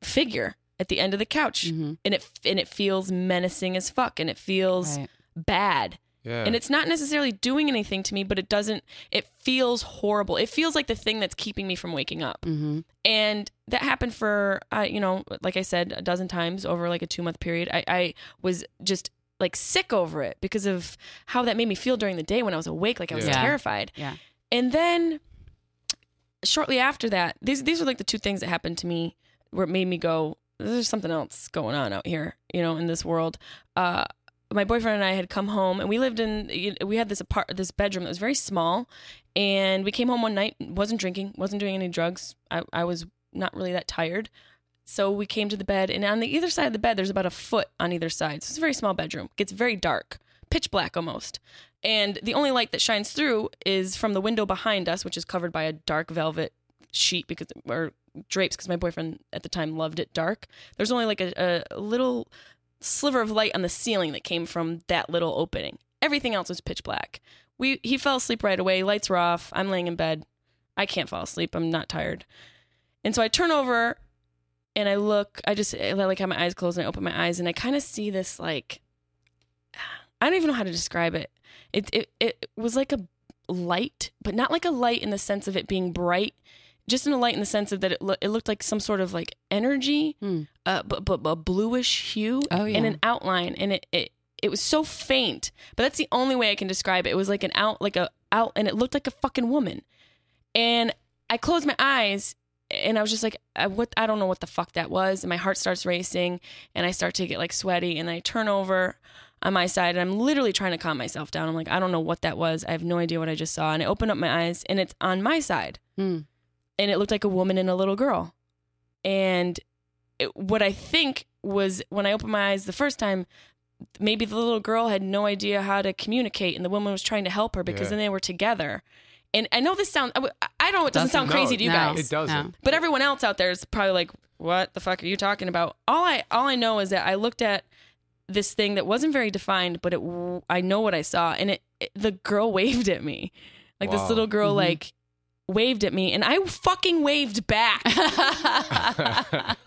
figure at the end of the couch. Mhm. and it and it feels menacing as fuck. And it feels Right. bad. Yeah. and it's not necessarily doing anything to me but it doesn't it feels horrible. It feels like the thing that's keeping me from waking up. Mhm. and that happened for uh, you know like i said a dozen times over like a two month period. I, I was just like sick over it because of how that made me feel during the day when i was awake like i was Yeah. terrified. Yeah. and then shortly after that these these were like the two things that happened to me where it made me go there's something else going on out here you know in this world. Uh my boyfriend and I had come home and we lived in we had this apart this bedroom that was very small and we came home one night wasn't drinking wasn't doing any drugs. I, I was not really that tired so we came to the bed and on the either side of the bed there's about a foot on either side. So it's a very small bedroom. It gets very dark pitch black almost. And the only light that shines through is from the window behind us which is covered by a dark velvet sheet because or drapes because my boyfriend at the time loved it dark. There's only like a, a little sliver of light on the ceiling that came from that little opening. Everything else was pitch black. We he fell asleep right away. Lights were off. I'm laying in bed. I can't fall asleep. I'm not tired. And so i turn over and i look i just I like have my eyes closed and i open my eyes and i kind of see this like i don't even know how to describe it it it, it was like a light but not like a light in the sense of it being bright just in a light in the sense of that it, lo- it looked like some sort of like energy Hmm. uh, but, but a bluish hue Oh, yeah. and an outline and it, it it was so faint but that's the only way i can describe it it was like an out like a out and it looked like a fucking woman and i closed my eyes and i was just like I, what i don't know what the fuck that was and my heart starts racing and i start to get like sweaty and i turn over on my side and i'm literally trying to calm myself down i'm like i don't know what that was i have no idea what i just saw and i open up my eyes and it's on my side Hmm. and it looked like a woman and a little girl. And it, what I think was when I opened my eyes the first time, maybe the little girl had no idea how to communicate, and the woman was trying to help her because Yeah. then they were together. And I know this sounds, I don't know it doesn't, Doesn't. sound crazy to you No. guys, It doesn't. No. but everyone else out there is probably like, "What the fuck are you talking about?" All I all I know is that I looked at this thing that wasn't very defined, but it I know what I saw, and it it- the girl *laughs* waved at me. Like Wow. this little girl Mm-hmm. like waved at me and I fucking waved back *laughs* *laughs*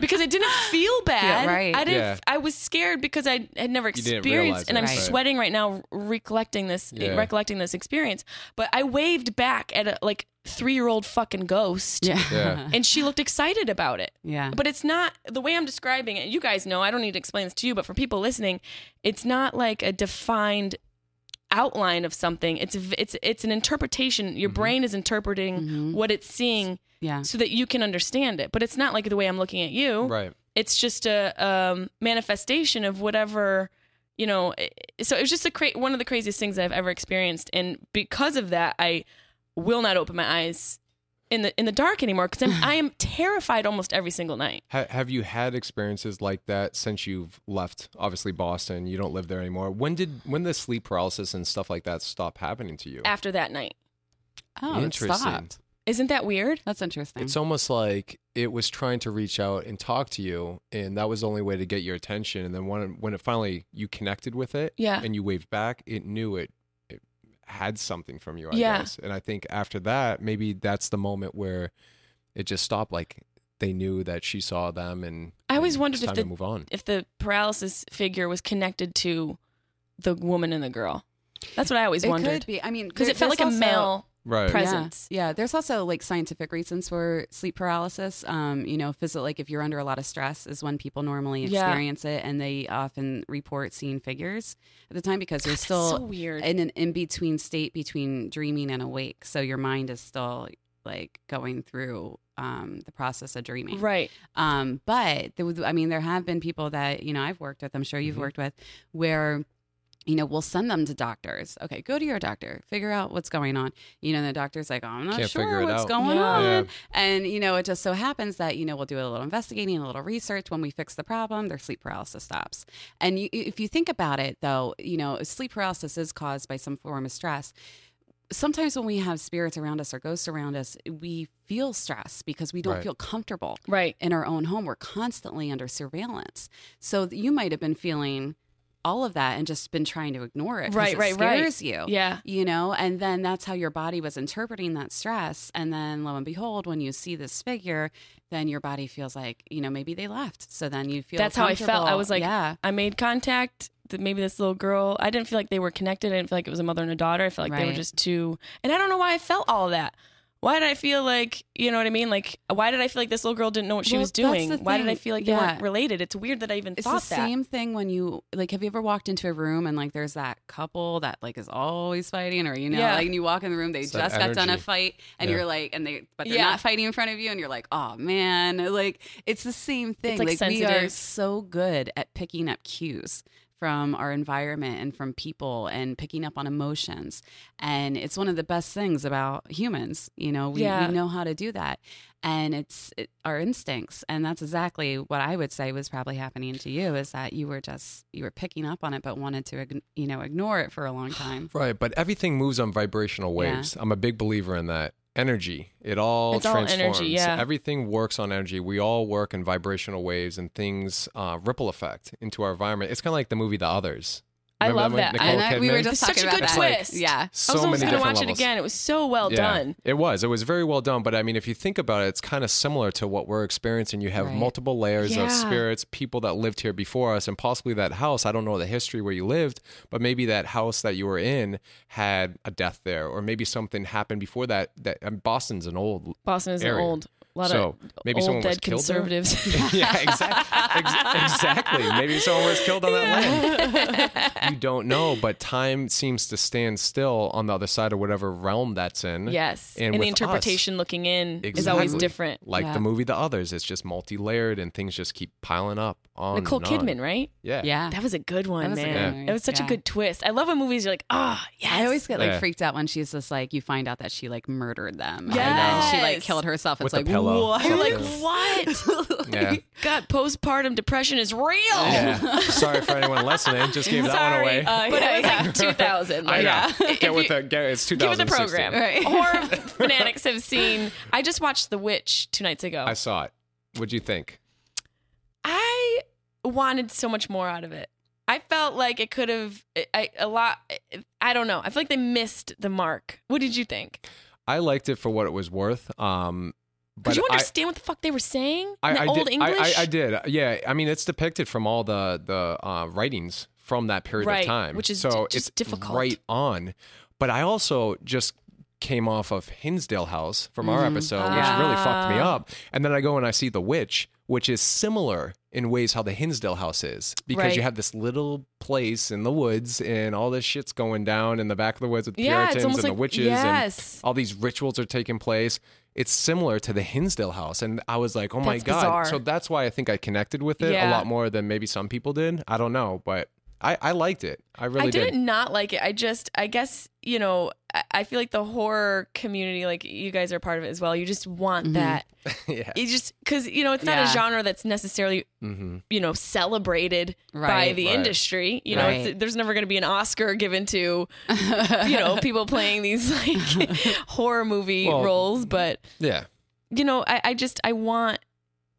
because it didn't *gasps* feel bad. Yeah, right. I didn't Yeah. I was scared because I had never experienced and it, I'm right. sweating right now recollecting this Yeah. recollecting this experience. But I waved back at a like 3-year-old fucking ghost. yeah. Yeah. *laughs* And she looked excited about it. Yeah. But it's not the way I'm describing it. You guys know, I don't need to explain this to you, but for people listening, it's not like a defined outline of something. It's it's it's an interpretation. Your brain is interpreting Mhm. what it's seeing Yeah. so that you can understand it. But it's not like the way I'm looking at you. Right. It's just a um, manifestation of whatever you know. So it was just a cra- one of the craziest things I've ever experienced, and because of that, I will not open my eyes in the in the dark anymore because I'm *sighs* terrified almost every single night. Ha- have you had experiences like that since you've left? Obviously, Boston. You don't live there anymore. When did when the sleep paralysis and stuff like that stop happening to you? After that night, Oh, it Interesting. stopped. isn't that weird? That's interesting. It's almost like it was trying to reach out and talk to you, and that was the only way to get your attention. And then when when it finally you connected with it, Yeah. and you waved back, it knew it, it had something from you. I Yeah. guess. And I think after that, maybe that's the moment where it just stopped. Like they knew that she saw them, and I always and wondered it's if the move on. if the paralysis figure was connected to the woman and the girl. That's what I always it wondered could be. I mean, because it felt like there's a male. Right. Pres- Yeah. presence. Yeah, there's also like scientific reasons for sleep paralysis. Um, you know, physio- like if you're under a lot of stress is when people normally Yeah. experience it, and they often report seeing figures at the time because you're That's still so weird. in an in between state between dreaming and awake. So your mind is still like going through um, the process of dreaming. right. Um, but there was, I mean, there have been people that you know I've worked with. I'm sure you've Mhm. worked with, where you know we'll send them to doctors. Okay, go to your doctor, figure out what's going on. You know, the doctor's like, oh, I'm not Can't sure what's out. going Yeah. on, Yeah. and you know, it just so happens that you know we'll do a little investigating, a little research. When we fix the problem, their sleep paralysis stops. And you, if you think about it, though, you know, sleep paralysis is caused by some form of stress sometimes when we have spirits around us or ghosts around us, we feel stress because we don't Right. feel comfortable Right. in our own home. We're constantly under surveillance. So you might have been feeling all of that and just been trying to ignore it. Right, it right, right. scares you. Yeah. You know, and then that's how your body was interpreting that stress. And then lo and behold, when you see this figure, then your body feels like, you know, maybe they left. So then you feel That's how I felt. I was like, yeah. I made contact. That maybe this little girl. I didn't feel like they were connected. I didn't feel like it was a mother and a daughter. I felt like they were just two. And I don't know why I felt all that. Why did I feel like you know what I mean? Like, why did I feel like this little girl didn't know what she Well, was doing? Why did I feel like they Yeah. weren't related? It's weird that I even It's thought the that. same thing when you like. Have you ever walked into a room and like there's that couple that like is always fighting, or you know, Yeah. like and you walk in the room, they It's just got done a fight, and Yeah. you're like, and they but they're Yeah. not fighting in front of you, and you're like, oh man, like it's the same thing. like we are so good at picking up cues from our environment and from people and picking up on emotions and it's one of the best things about humans you know we, Yeah. we know how to do that and it's it, our instincts and that's exactly what i would say was probably happening to you is that you were just you were picking up on it but wanted to you know ignore it for a long time Right, but everything moves on vibrational Yeah. waves. I'm a big believer in that. Energy, it all It's all energy, transforms. yeah. Everything works on energy. We all work in vibrational waves, and things uh, ripple effect into our environment. It's kind of like the movie The Others. I Remember love one, that. Nicole and I, we were Kidman? just It's talking such a about good that. twist. yeah so I was almost many gonna different watch levels. it again. It was so well Yeah, done. It was. It was very well done. But I mean, if you think about it, it's kind of similar to what we're experiencing. You have Right. multiple layers Yeah. of spirits, people that lived here before us, and possibly that house. I don't know the history where you lived, but maybe that house that you were in had a death there, or maybe something happened before that. That and Boston's an old. Boston is an area. old. A lot So, of maybe old someone was dead killed conservatives. *laughs* yeah, exactly. exactly. Maybe someone was killed on that land. *laughs* you don't know, but time seems to stand still on the other side of whatever realm that's in. yes, And and, the with us- interpretation looking in is always different. Like Yeah. the movie The Others, it's just multi-layered and things just keep piling up on. Nicole and on. Kidman, right? Yeah. yeah That was a good one, That was a man. good one. It was such Yeah. a good twist. I love when movies are like, ah, yeah. I always get like Yeah. freaked out when she's just like you find out that she like murdered them. And then she like killed herself. It's With like pillow. what? You're like, what? *laughs* Yeah. God, postpartum depression is real. Yeah. *laughs* Sorry for anyone listening. Just gave that one away. uh, but it was like 2000. *laughs* I Like, know. If Get with you- the get, it's Give it the program. Right. Horror fanatics have seen. I just watched The Witch two nights ago. I saw it. What'd you think? I wanted so much more out of it. I felt like it could have I, a lot. I don't know. I feel like they missed the mark. What did you think? I liked it for what it was worth. Um, but Did you I- understand what the fuck they were saying? In I, the I old did, English? I, I, I did. Yeah. I mean, it's depicted from all the the uh, writings from that period Right, of time, which is so d- just it's difficult. right on. But I also just came off of Hinsdale House from our episode, which really fucked me Ah. up. And then I go and I see The Witch, which is similar in ways how the Hinsdale House is, because Right. you have this little place in the woods, and all this shit's going down in the back of the woods with Yeah, Puritans almost and like- the witches, yes. and all these rituals are taking place. It's similar to the Hinsdale House, and I was like, "Oh my That's god!" bizarre. So that's why I think I connected with it a lot more than maybe some people did. I don't know, but I, I liked it. I really I did. didn't not like it. I just, I guess, you know, I, I feel like the horror community, like you guys are part of it as well. You just want that. *laughs* yeah. You just, because, you know, it's not Yeah. a genre that's necessarily, hmm you know, celebrated by the Right. industry. You know, it's, Right. there's never going to be an Oscar given to, *laughs* you know, people playing these like *laughs* horror movie Well, roles. But, Yeah. you know, I, I just, I want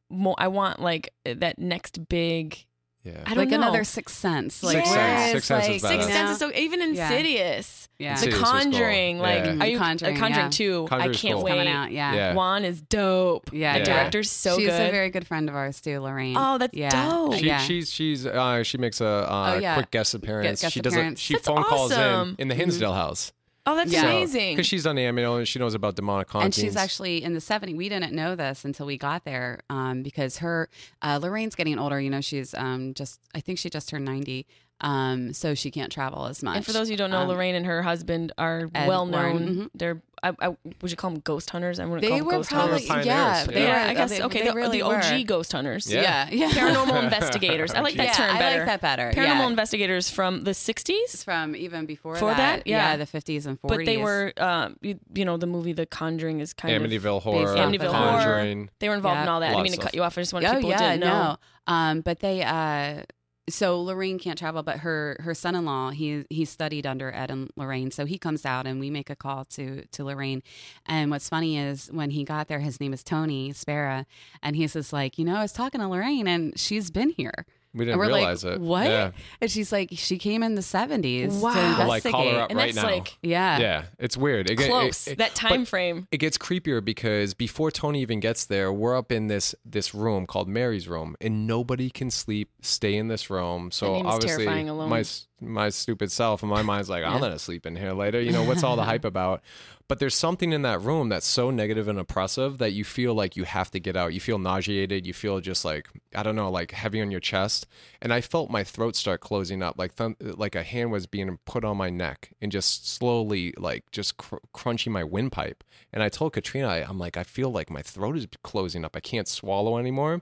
more, I want like that next big, Yeah. I don't like know. another Sixth Sense. Like Sixth where Sense. it's Sixth Sense is like, better. Sixth Sense is so even Insidious. Yeah. The Insidious cool. Conjuring, like Yeah. are you Conjuring, uh, Conjuring yeah. two? I can't cool. wait. coming out. Yeah. Yeah. Wan is dope. Yeah, the director's so She's good. a very good friend of ours too, Lorraine. Oh, that's yeah. dope. She, yeah. She's she's uh, she makes a uh, Oh, yeah. quick guest appearance. guest she does a, she That's phone calls in in the Hinsdale house oh, that's Yeah. amazing. because she's done the you know she knows about demonic and she's actually in the 70s. We didn't know this until we got there um, because her, uh, Lorraine's getting older. You know, she's um, just, I think she just turned 90. Um, so she can't travel as much. and for those who don't know, Um, Lorraine and her husband are Ed well Warren, known. mhm. They're I, I, would you call them ghost hunters? I wouldn't call them ghost probably, hunters. Pioneers, yeah, yeah. they yeah, were, I guess they, okay. they the, really the OG were. ghost hunters. Yeah. Yeah, yeah. Paranormal *laughs* investigators. I like that yeah, term better. I like that better. Paranormal yeah. investigators from the 60s. It's from even before, Before that? Yeah. the 50s and 40s. But they were, um, you, you know, the movie The Conjuring is kind Amityville of horror, based- Amityville Conjuring. horror. They were involved in all that. I didn't mean to cut you off. I just wanted oh people yeah, to know. no. Um, but they uh, so Lorraine can't travel, but her her son in law he he studied under Ed and Lorraine, so he comes out and we make a call to to Lorraine. And what's funny is when he got there, his name is Tony Spera, and he's just like, you know, I was talking to Lorraine and she's been here. We didn't and we're realize like, it. What? Yeah. And she's like, she came in the seventies Wow. to investigate. like, call her up And right that's now. like Yeah. Yeah, it's weird. It, get- it- close. it- that time frame. It gets creepier because before Tony even gets there, we're up in this this room called Mary's room, and nobody can sleep. Stay in this room. So name is obviously, terrifying alone. my s- my stupid self in my mind's like, I'm gonna sleep in here later. You know what's all the *laughs* hype about? But there's something in that room that's so negative and oppressive that you feel like you have to get out. You feel nauseated. You feel just like I don't know, like heavy on your chest. And I felt my throat start closing up, like th- like a hand was being put on my neck and just slowly, like just cr- crunching my windpipe. And I told Katrina, I, I'm like, I feel like my throat is closing up. I can't swallow anymore.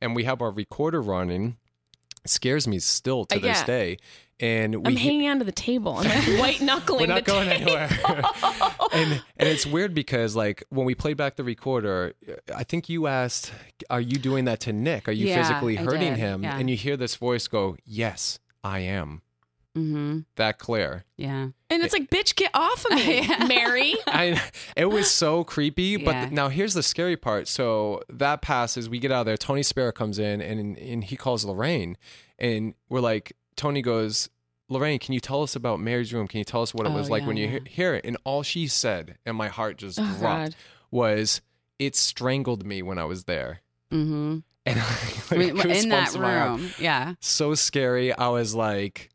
And we have our recorder running. Scares me still to Uh, this day. And we I'm hanging onto the table. And *laughs* I'm like white knuckling. we're not the going table. anywhere. *laughs* and and it's weird because like when we played back the recorder, I think you asked, "Are you doing that to Nick? Are you Yeah, physically hurting him?" yeah. And you hear this voice go, "Yes, I am." Mm-hmm. That clear. Yeah. And it's like, bitch, get off of *laughs* me, Yeah. Mary. *laughs* I it was so creepy. But Yeah. now here's the scary part. So that passes. We get out of there. Tony Spera comes in and and he calls Lorraine, and we're like, Tony goes. Lorraine, can you tell us about Mary's room? Can you tell us what it Oh, was like yeah, when you he- hear it? And all she said, and my heart just Oh, dropped, God. was, "It strangled me when I was there." Mm-hmm. And *laughs* in goosebumps that around. room. Yeah. so scary. I was like,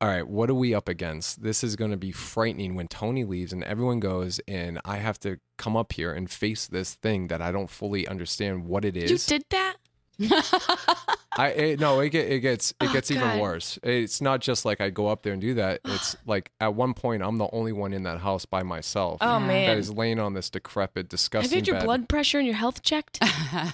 all right, what are we up against? This is going to be frightening when Tony leaves and everyone goes, and I have to come up here and face this thing that I don't fully understand what it is. You did that? *laughs* I it, no, it, get, it gets it Oh, gets even God. worse. It's not just like I go up there and do that. It's *sighs* like at one point I'm the only one in that house by myself. Oh, man. That is laying on this decrepit, disgusting. Have you had your bed. blood pressure and your health checked?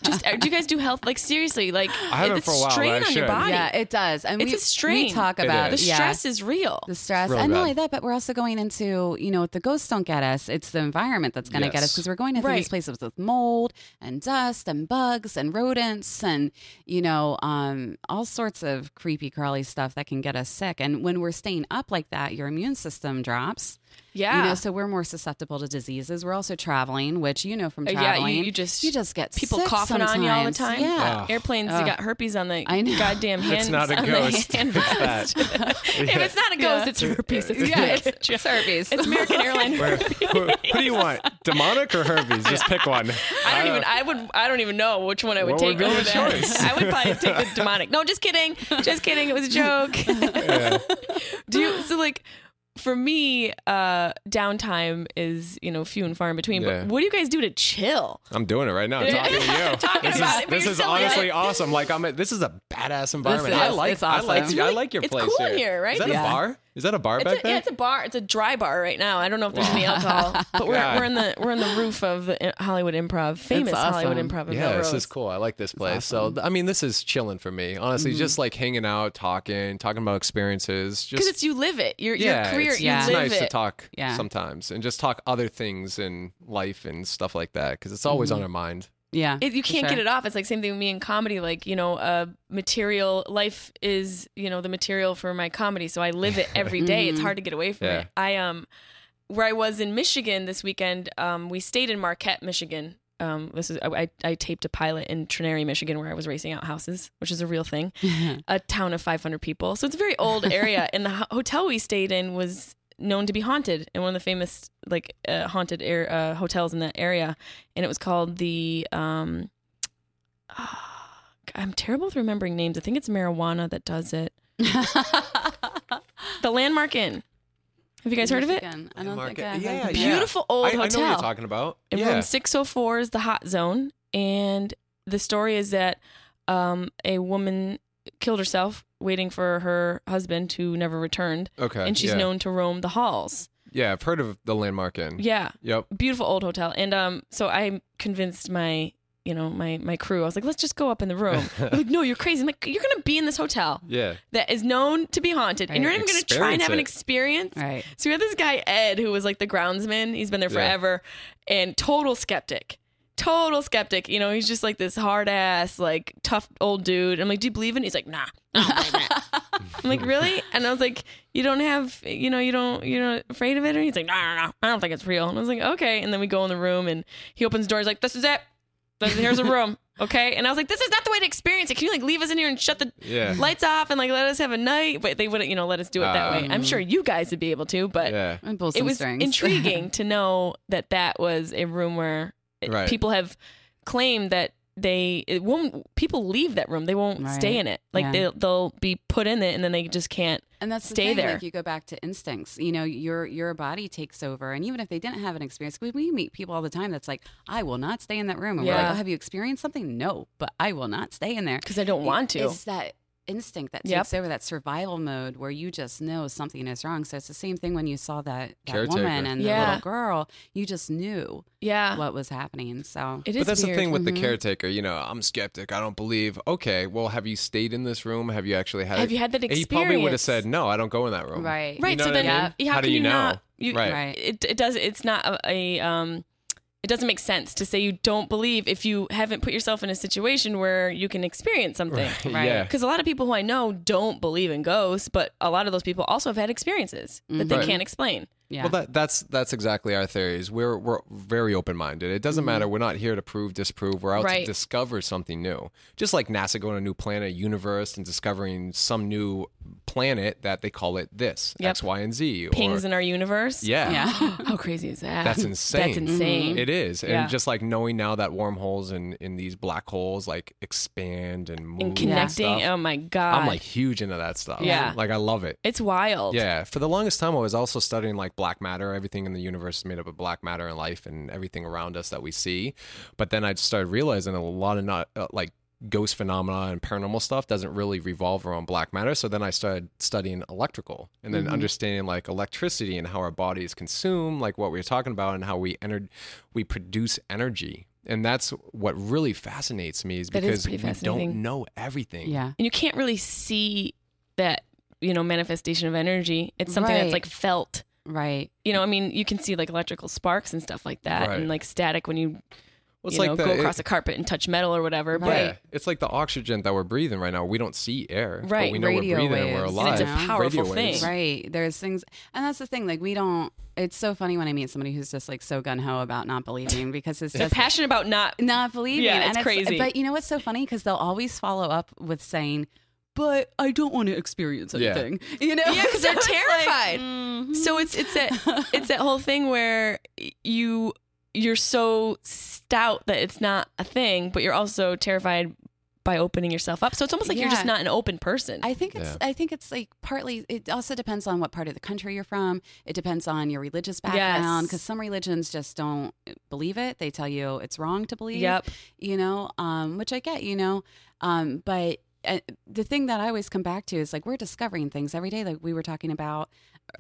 Just uh, do you guys do health? Like seriously, like I haven't it's for a while, strain I on your body. Yeah, it does. And It's we, a strain. we talk It about the is. yeah, stress is real. the stress. Real and not only that, but we're also going into, you know, if the ghosts don't get us, it's the environment that's going to get us because we're going into Right. these places with mold and dust and bugs and rodents and, you know, um, all sorts of creepy, crawly stuff that can get us sick. And when we're staying up like that, your immune system drops. Yeah. You know, so we're more susceptible to diseases. We're also traveling, which you know from Uh, traveling. yeah, you, you just you just get people sick coughing on you all the time. Yeah. Airplanes, you Ugh. got herpes on the I know. goddamn hands. It's not a on the ghost. *laughs* hand It's *laughs* if it's not a ghost, it's herpes. It's Yeah, it's, it's, it's *laughs* herpes. it's American Airlines. Where- who, who do you want? Demonic or herpes? Just pick one. I don't even. I would. I don't even know which one I would take would over the that. I would probably take the demonic. No, just kidding. Just kidding. It was a joke. Yeah. Do you? So like. For me, uh, downtime is you know few and far in between. Yeah. But what do you guys do to chill? I'm doing it right now. *laughs* Talking to you. Talking this about is, it, this is honestly it. awesome. Like I'm. At, this is a badass environment. is. I like. It's I like. awesome. I like your It's place cool in here, right? Is that Yeah. a bar? Is that a bar It's back a, there? yeah, it's a bar. It's a dry bar right now. I don't know if there's any alcohol, but we're, God. we're in the we're in the roof of the Hollywood Improv, famous Hollywood. Improv. Yeah, Melrose. this is cool. I like this place. So I mean, this is chilling for me. Honestly, Mm-hmm. just like hanging out, talking, talking about experiences. because it's you live it. Your yeah, your career, it's, you it's nice it. to talk Yeah. sometimes and just talk other things in life and stuff like that because it's always Mm-hmm. on our mind. Yeah. It, you can't sure. get it off. It's like same thing with me in comedy. Like you know, uh, material life is you know the material for my comedy, so I live it every day. It's *laughs* hard to get away from Yeah. it. I um, where I was in Michigan this weekend, um, we stayed in Marquette, Michigan. Um, this is I, I taped a pilot in Trenary, Michigan, where I was racing out houses, which is a real thing. *laughs* a town of 500 people, so it's a very old *laughs* area. and the ho- hotel we stayed in was known to be haunted and one of the famous like uh, haunted air, uh, hotels in that area and it was called the um i'm terrible with remembering names i think it's marijuana that does it *laughs* the landmark inn have you guys heard of it Michigan. I don't Market- think I have. yeah, Beautiful old I, I know what hotel. you're talking about. and yeah. room 604 is the hot zone and the story is that um, a woman killed herself waiting for her husband who never returned okay. and she's yeah. known to roam the halls Yeah, I've heard of the Landmark Inn. yeah Yep. beautiful old hotel and um so i convinced my you know my my crew i was like let's just go up in the room *laughs* like no you're crazy i'm like you're gonna be in this hotel Yeah. that is known to be haunted and you're not even gonna try and Experience have an experience Right. so we had this guy ed who was like the groundsman he's been there Yeah. forever and total skeptic total skeptic you know he's just like this hard ass like tough old dude i'm like do you believe in it? he's like nah I don't believe in it. *laughs* I'm like, really? And I was like, you don't have, you know, you don't, you're not afraid of it? And he's like, no, no, no, I don't think it's real. And I was like, okay. And then we go in the room and he opens the door. He's like, this is it. This- Here's a room. *laughs* Okay. And I was like, this is not the way to experience it. Can you like leave us in here and shut the Yeah. lights off and like let us have a night? But they wouldn't, you know, let us do it that Ah. way. I'm sure you guys would be able to, but Yeah. It was strings. intriguing *laughs* to know that that was a room where it- Right. people have claimed that they it won't people leave that room they won't stay in it like Yeah. they'll they'll be put in it and then they just can't And that's the Stay thing, there. Like you go back to instincts. You know, your your body takes over, and even if they didn't have an experience, we, we meet people all the time that's like, "I will not stay in that room." And we're Yeah. like, oh, "Have you experienced something?" No, but I will not stay in there because I don't want to It's that instinct that Yep. takes over that survival mode where you just know something is wrong. So it's the same thing when you saw that, that woman and the Yeah. little girl. You just knew yeah what was happening. So it is But that's weird. the thing with Mm-hmm. the caretaker. You know, I'm skeptic. I don't believe. Okay, well, have you stayed in this room? Have you actually had? Have you had that He probably would have said, "No, I don't go in that room." Right. right You know so what I then mean? how, How do can you know? not you, Right. Right. it, it does it's not a, a um it doesn't make sense to say you don't believe if you haven't put yourself in a situation where you can experience something Right. Yeah. Because a lot of people who I know don't believe in ghosts, but a lot of those people also have had experiences that they Right. can't explain. Yeah. Well, that, that's that's exactly our theories. We're we're very open minded. It doesn't matter. We're not here to prove, disprove. We're out Mm-hmm. Right. to discover something new. Just like NASA going to a new planet, universe, and discovering some new planet that they call it this Yep. X, Y, and Z. Pings or, in our universe. yeah. yeah. *laughs* How crazy is that? That's insane. That's insane. It is, and Yeah. just like knowing now that wormholes and in these black holes like expand and move and connecting. stuff, Oh my god. I'm like huge into that stuff. Yeah. like I love it. it's wild. Yeah, for the longest time, I was also studying like black matter. Everything in the universe is made up of black matter and life, and everything around us that we see. But then I started realizing a lot of not uh, like ghost phenomena and paranormal stuff doesn't really revolve around black matter. So then I started studying electrical, and then understanding like electricity and how our bodies consume, like what we were talking about, and how we entered, we produce energy. And that's what really fascinates me is because pretty we don't know everything. yeah. And you can't really see that, you know, manifestation of energy. It's something that's like felt. Right. You know, I mean, you can see like electrical sparks and stuff like that Right. and like static when you Well, it's you like know, the- go it- across a carpet and touch metal or whatever. Right. Yeah, it's like the oxygen that we're breathing right now. We don't see air, but Right, we know radio we're breathing and we're waves, alive. And it's a Yeah. powerful Radio waves. thing. Right. There's things, and that's the thing. Like we don't. It's so funny when I meet somebody who's just like so gun ho about not believing because it's They're just passionate about not. not believing. Yeah, and it's crazy. But you know what's so funny? Because they'll always follow up with saying, "But I don't want to experience Yeah. anything." You know? Yeah, because *laughs* So they're it's like, terrified. mhm. So it's it's that *laughs* it's that whole thing where you you're so stout that it's not a thing, but you're also terrified by opening yourself up. So it's almost like you're just Yeah. not an open person. I think it's I think it's like partly it also depends on what part of the country you're from. It depends on your religious background Yes. because some religions just don't believe it. They tell you it's wrong to believe. Yep. You know, um, which I get, you know. Um, but uh, the thing that I always come back to is like we're discovering things every day like we were talking about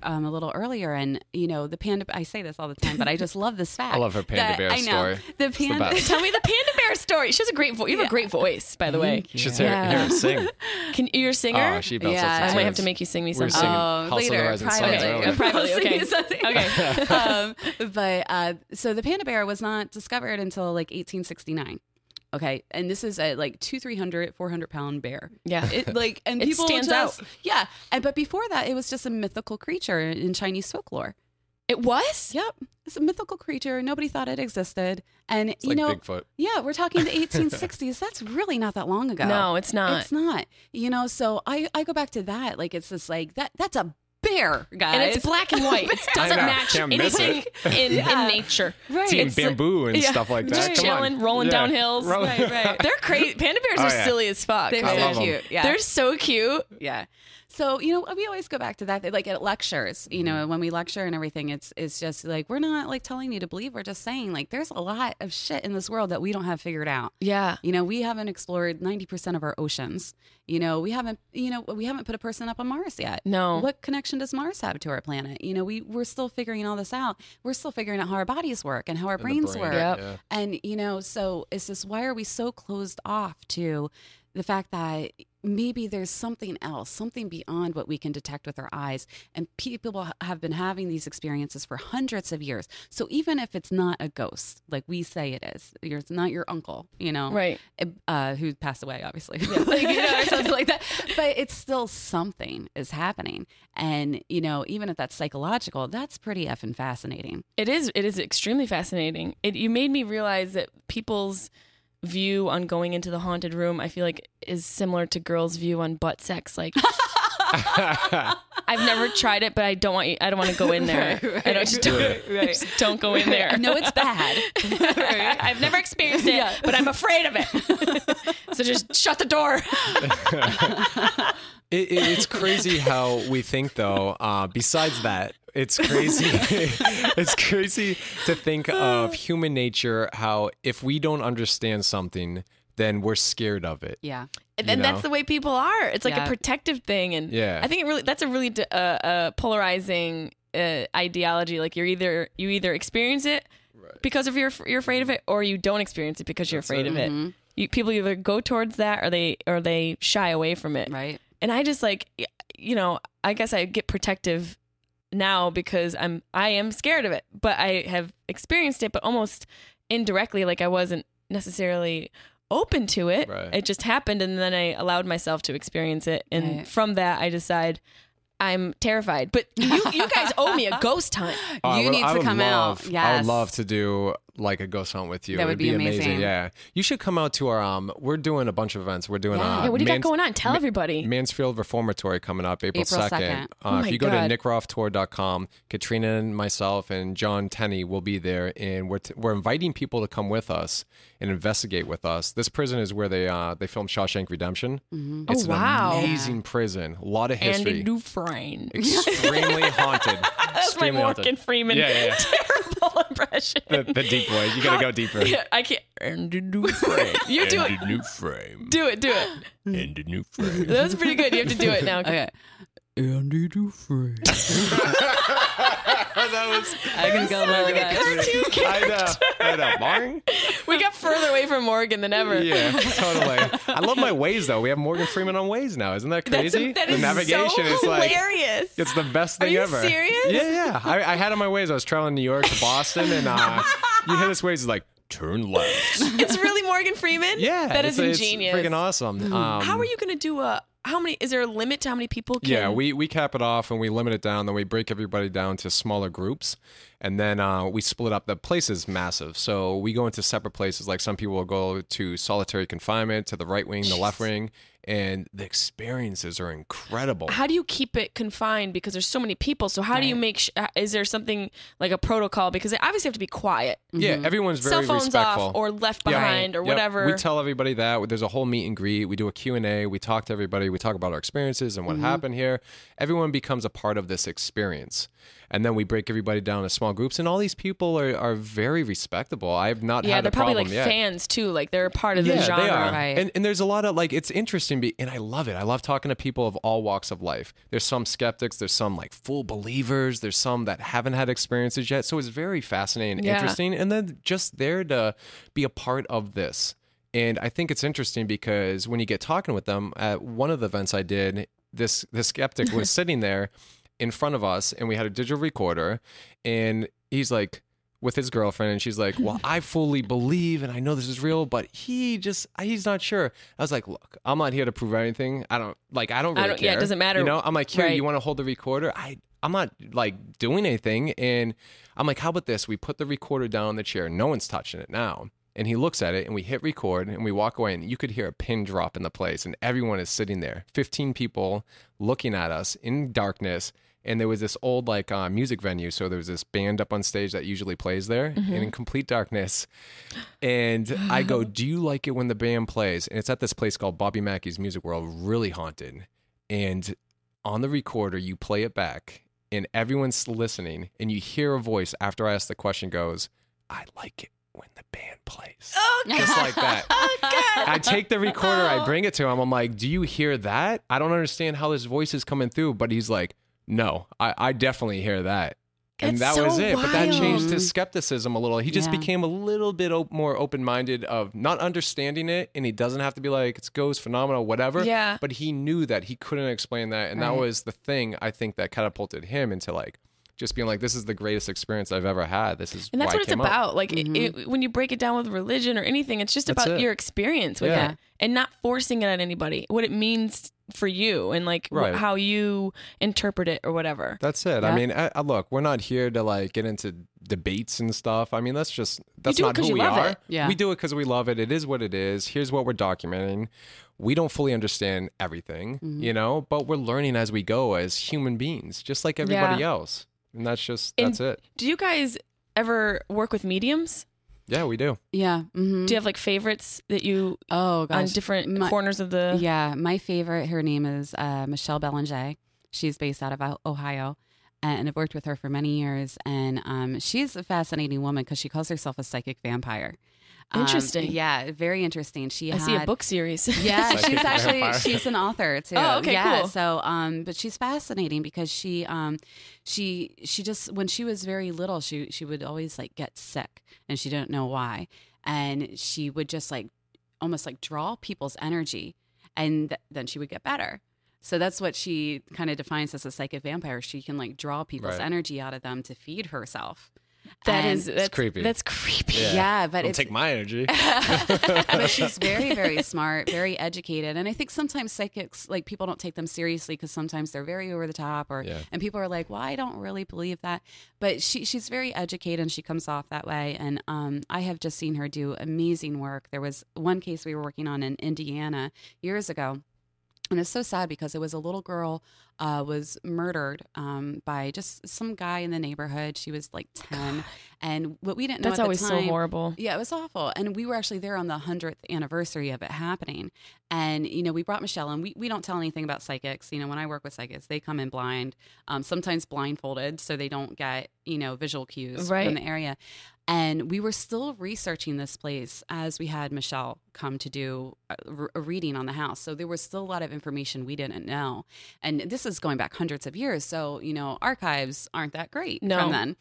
um, a little earlier and you know the panda I say this all the time but I just *laughs* love this fact. I love her panda bear I know. story. The It's the panda best. *laughs* Tell me the panda bear story. She has a great voice. You have a great voice, by the way. You should hear, Yeah. hear her sing. *laughs* Can you're a singer? Oh, she belts Yeah. I might have to make you sing me We something. singing Oh, later, privately. earlier. Uh, privately, okay. Okay. um, but uh, so the panda bear was not discovered until like 1869. Okay, and this is a like two, three hundred, four hundred pound bear. Yeah. It like *laughs* and It people stands just, out. Yeah, and but before that, it was just a mythical creature in Chinese folklore. It was? Yep, it's a mythical creature. Nobody thought it existed, and It's you like know, Bigfoot. yeah, we're talking the *laughs* 1860s. That's really not that long ago. No, it's not. It's not. You know, so I I go back to that. Like it's just like that. That's a bear, guys. and it's black and white. It *laughs* doesn't match Can't miss anything *laughs* in, Yeah. in nature. right. Seeing It's- bamboo and yeah, stuff like that. Just Come on. chilling, rolling Yeah. down hills. Roll- Right, right. *laughs* They're crazy. Panda bears Oh, are yeah. silly as fuck. They're I so love 'em. cute. Yeah. They're so cute. Yeah. So, you know, we always go back to that. Like at lectures, you know, mm-hmm. when we lecture and everything, it's it's just like we're not like telling you to believe, we're just saying like there's a lot of shit in this world that we don't have figured out. Yeah. You know, we haven't explored 90% of our oceans. You know, we haven't you know, we haven't put a person up on Mars yet. No. What connection does Mars have to our planet? You know, we we're still figuring all this out. We're still figuring out how our bodies work and how our And brains brain, work. Yep. yeah. And, you know, so it's just why are we so closed off to the fact that maybe there's something else, something beyond what we can detect with our eyes? And people have been having these experiences for hundreds of years. So even if it's not a ghost, like we say it is, it's not your uncle, you know, Right. uh, who passed away, obviously, *laughs* like, you know, or *laughs* something like that. But it's still something is happening. And, you know, even if that's psychological, that's pretty effing fascinating. It is. It is extremely fascinating. It you made me realize that people's view on going into the haunted room, I feel like, is similar to girls' view on butt sex. Like, *laughs* I've never tried it, but I don't want you. I don't want to go in there. Right, I don't just don't, right. *laughs* just don't go in there. I know it's bad. *laughs* I've never experienced it, Yeah. but I'm afraid of it. so just shut the door. It, it, it's crazy how we think, though. Uh, besides that, it's crazy. *laughs* it's crazy to think of *sighs* human nature. How if we don't understand something, then we're scared of it. Yeah. And You then that's the way people are. It's like Yeah. a protective thing, and Yeah. I think it really that's a really uh, uh, polarizing uh, ideology. Like you're either you either experience it because of your you're afraid of it, or you don't experience it because you're afraid of it. Mhm. You, people either go towards that or they or they shy away from it. Right. And I just like you know I guess I get protective now because I'm I am scared of it, but I have experienced it, but almost indirectly. Like I wasn't necessarily open to it. Right. It just happened, and then I allowed myself to experience it, and Right. from that I decide. I'm terrified, but you you guys owe me a ghost hunt. *laughs* Oh, You would- need to come love, out. I would love to do like a ghost hunt with you. That It would be amazing. Yeah, you should come out to our. Um, we're doing a bunch of events. We're doing. Yeah. Uh, yeah, what do you Mans- got going on? Tell Ma- everybody. Mansfield Reformatory coming up April, April 2nd. 2nd. Uh, Oh if you go God. to nickgrofftour.com, Katrina and myself and John Tenney will be there, and we're, t- we're inviting people to come with us and investigate with us. This prison is where they uh, they filmed Shawshank Redemption. It's Oh, wow. an amazing prison. A lot of Andy history. Dufresne. *laughs* Extremely haunted. That's my Extremely haunted. Morgan Freeman Yeah, yeah, yeah. *laughs* terrible impression. The, the deep voice. You gotta go deeper. *laughs* Yeah, I can't. Andy Dufresne. *laughs* You do it. new frame. Do it. Do it. And a new frame. That's pretty good. You have to do it now. Okay. Andy Dufresne. *laughs* that was. I can go low, like a guys. cartoon I know. I know. Boing. We got further away from Morgan than ever. Yeah, totally. I love my Waze though. We have Morgan Freeman on Waze now. Isn't that That's crazy? that the is navigation so is like hilarious. it's the best thing ever. Are you ever. serious? Yeah, yeah. I, I had on my Waze. I was traveling New York to Boston, and uh, you hear this Waze is like turn left. *laughs* it's really Morgan Freeman. yeah, that it's, is it's ingenious. Mm-hmm. freaking awesome. Um, How are you going to do a? How many? Is there a limit to how many people can? Yeah, we, we cap it off and we limit it down. Then we break everybody down to smaller groups, and then uh, we split up. The place is massive, so we go into separate places. Like some people will go to solitary confinement, to the right wing, the left wing, and the experiences are incredible. How do you keep it confined because there's so many people? So how do you make? Sh- uh, is there something like a protocol? Because they obviously have to be quiet, Yeah, everyone's very cell phones respectful. off or left Yeah. behind or Yep. whatever. We tell everybody that. There's a whole meet and greet. We do a Q&A. We talk to everybody. We talk about our experiences and what happened here. Everyone becomes a part of this experience. And then we break everybody down into small groups. And all these people are, are very respectable. I have not yeah, had they're probably like yet. fans too. Like they're a part of yeah, the genre. they are. Right. And, and there's a lot of like it's interesting, be, and I love it. I love talking to people of all walks of life. There's some skeptics. There's some like full believers. There's some that haven't had experiences yet. So it's very fascinating, and Yeah. interesting, and then just there to be a part of this. And I think it's interesting because when you get talking with them at one of the events I did, this this skeptic was *laughs* sitting there in front of us, and we had a digital recorder, and he's like with his girlfriend and she's like well i fully believe and i know this is real but he just he's not sure. I was like look i'm not here to prove anything. I don't like i don't I really don't- care yeah, it doesn't matter. you know i'm like here Right. you want to hold the recorder? I i'm not like doing anything and i'm like how about this? We put the recorder down on the chair. No one's touching it now. And he looks at it and we hit record and we walk away and you could hear a pin drop in the place and everyone is sitting there. 15 people looking at us in darkness and there was this old like uh, music venue so there was this band up on stage that usually plays there and in complete darkness. And i go *gasps* do you like it when the band plays? And it's at this place called bobby mackey's music world really haunted. And on the recorder you play it back and everyone's listening and you hear a voice after i ask the question goes i like it when the band plays. Oh, just like that. *laughs* I take the recorder, I bring it to him. I'm like, "Do you hear that? I don't understand how this voice is coming through." But he's like, "No, I, I definitely hear that." and That's that was so it. But that changed his skepticism a little. He just Yeah. became a little bit op- more open minded of not understanding it, and he doesn't have to be like it's ghost phenomenal, whatever. Yeah. But he knew that he couldn't explain that, and that was the thing I think that catapulted him into like just being like, "This is the greatest experience I've ever had. This is And that's why what it's came up." about. Like it, mm-hmm. it, when you break it down with religion or anything, it's just That's about it. your experience with Yeah. it and not forcing it on anybody. What it means for you and like wh- how you interpret it or whatever. That's it. Yeah. I mean, I, I, look, we're not here to like get into debates and stuff. I mean, that's just that's not who we are. it. Yeah. We do it because we love it. It is what it is. Here's what we're documenting. We don't fully understand everything, Mm-hmm. you know, but we're learning as we go as human beings, just like everybody Yeah. else. And that's just And- that's it. Do you guys ever work with mediums? Yeah, we do. Yeah. hmm Do you have like favorites that you Oh gosh. on different My- corners of the? Yeah, my favorite. Her name is uh, Michelle Belanger. She's based out of Ohio, and I've worked with her for many years. And um, she's a fascinating woman because she calls herself a psychic vampire. Um, Interesting. yeah, very interesting. She I see a book series. *laughs* Yeah, Psychic she's actually vampire. she's an author too. Oh, okay, yeah, cool. So, um, but she's fascinating because she, um, she, she just when she was very little, she she would always like get sick, and she didn't know why, and she would just like almost like draw people's energy, and th- then she would get better. So that's what she kind of defines as a psychic vampire. She can like draw people's Right. energy out of them to feed herself. That And- is that's creepy. That's creepy. *laughs* yeah, but Don't it's take my energy. *laughs* but *laughs* she's very very smart very educated and i think sometimes psychics like people don't take them seriously because sometimes they're very over the top or Yeah. and people are like well i don't really believe that but she she's very educated and she comes off that way and um, i have just seen her do amazing work there was one case we were working on in indiana years ago and it's so sad because it was a little girl uh, was murdered um, by just some guy in the neighborhood. She was like ten, and what we didn't know That's at always the so horrible. yeah, it was awful. And we were actually there on the 100th anniversary of it happening. And, you know, we brought Michelle and we, we don't tell anything about psychics. You know, when I work with psychics, they come in blind, um, sometimes blindfolded, so they don't get, you know, visual cues Right. from the area. And we were still researching this place as we had Michelle come to do a, a reading on the house. So there was still a lot of information we didn't know. And this is going back hundreds of years. So, you know, archives aren't that great No. from then.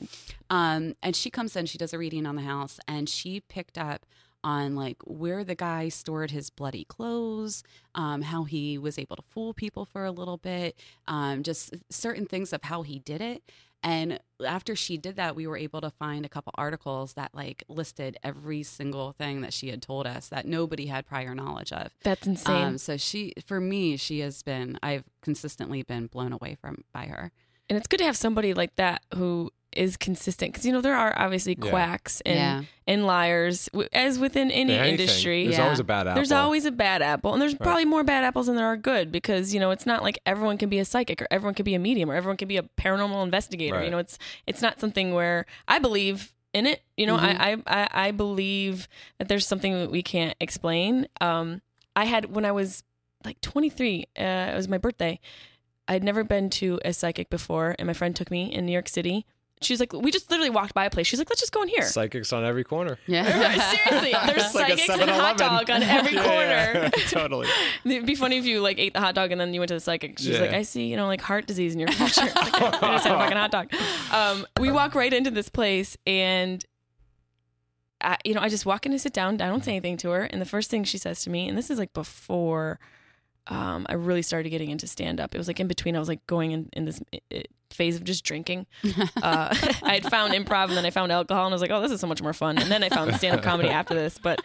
Um, and she comes in, she does a reading on the house, and she picked up on like where the guy stored his bloody clothes, um, how he was able to fool people for a little bit, um, just certain things of how he did it. And after she did that, we were able to find a couple articles that like listed every single thing that she had told us that nobody had prior knowledge of. That's insane. Um, so she, for me, she has been. I've consistently been blown away from by her. and it's good to have somebody like that who is consistent because you know there are obviously Yeah. quacks and Yeah. and liars as within any Yeah, anything. industry. There's Yeah. always a bad apple. There's always a bad apple, and there's probably more bad apples than there are good because you know it's not like everyone can be a psychic or everyone can be a medium or everyone can be a paranormal investigator. Right. You know, it's it's not something where I believe in it. You know, I, I I I believe that there's something that we can't explain. Um, I had when I was like 23, uh, it was my birthday. I'd never been to a psychic before, and my friend took me in New York City. She's like, we just literally walked by a place. She's like, let's just go in here. Psychics on every corner. Yeah. *laughs* Seriously, *laughs* there's It's like a psychics and hot 7-Eleven. dog on *laughs* every Yeah, corner. yeah, totally. It'd be funny if you like ate the hot dog and then you went to the psychic. She's Yeah. like, I see, you know, like heart disease in your culture. It's like, I just had a fucking hot dog. Um, we walk right into this place and. I, you know, I just walk in to sit down. I don't say anything to her, and the first thing she says to me, and this is like before um, I really started getting into stand up. It was like in between. I was like going in, in this uh, phase of just drinking. *laughs* Uh, *laughs* I had found improv and then I found alcohol, and I was like, oh, this is so much more fun. And then I found stand up *laughs* comedy after this. But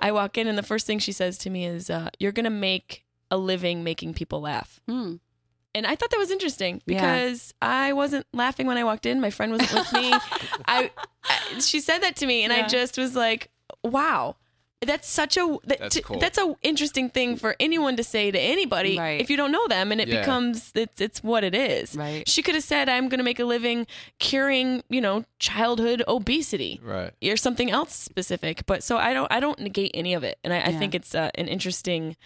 I walk in, and the first thing she says to me is, uh, "You're gonna make a living making people laugh." Hmm. And I thought that was interesting Yeah. because I wasn't laughing when I walked in. My friend wasn't with me. I, I she said that to me, and I just was like, "Wow." That's such a that, That's to- cool. that's a interesting thing for anyone to say to anybody Right. if you don't know them, and it Yeah. becomes it's it's what it is. Right. She could have said, "I'm going to make a living curing, you know, childhood obesity." Right. or something else specific. But so I don't I don't negate any of it, and I, I think it's uh, an interesting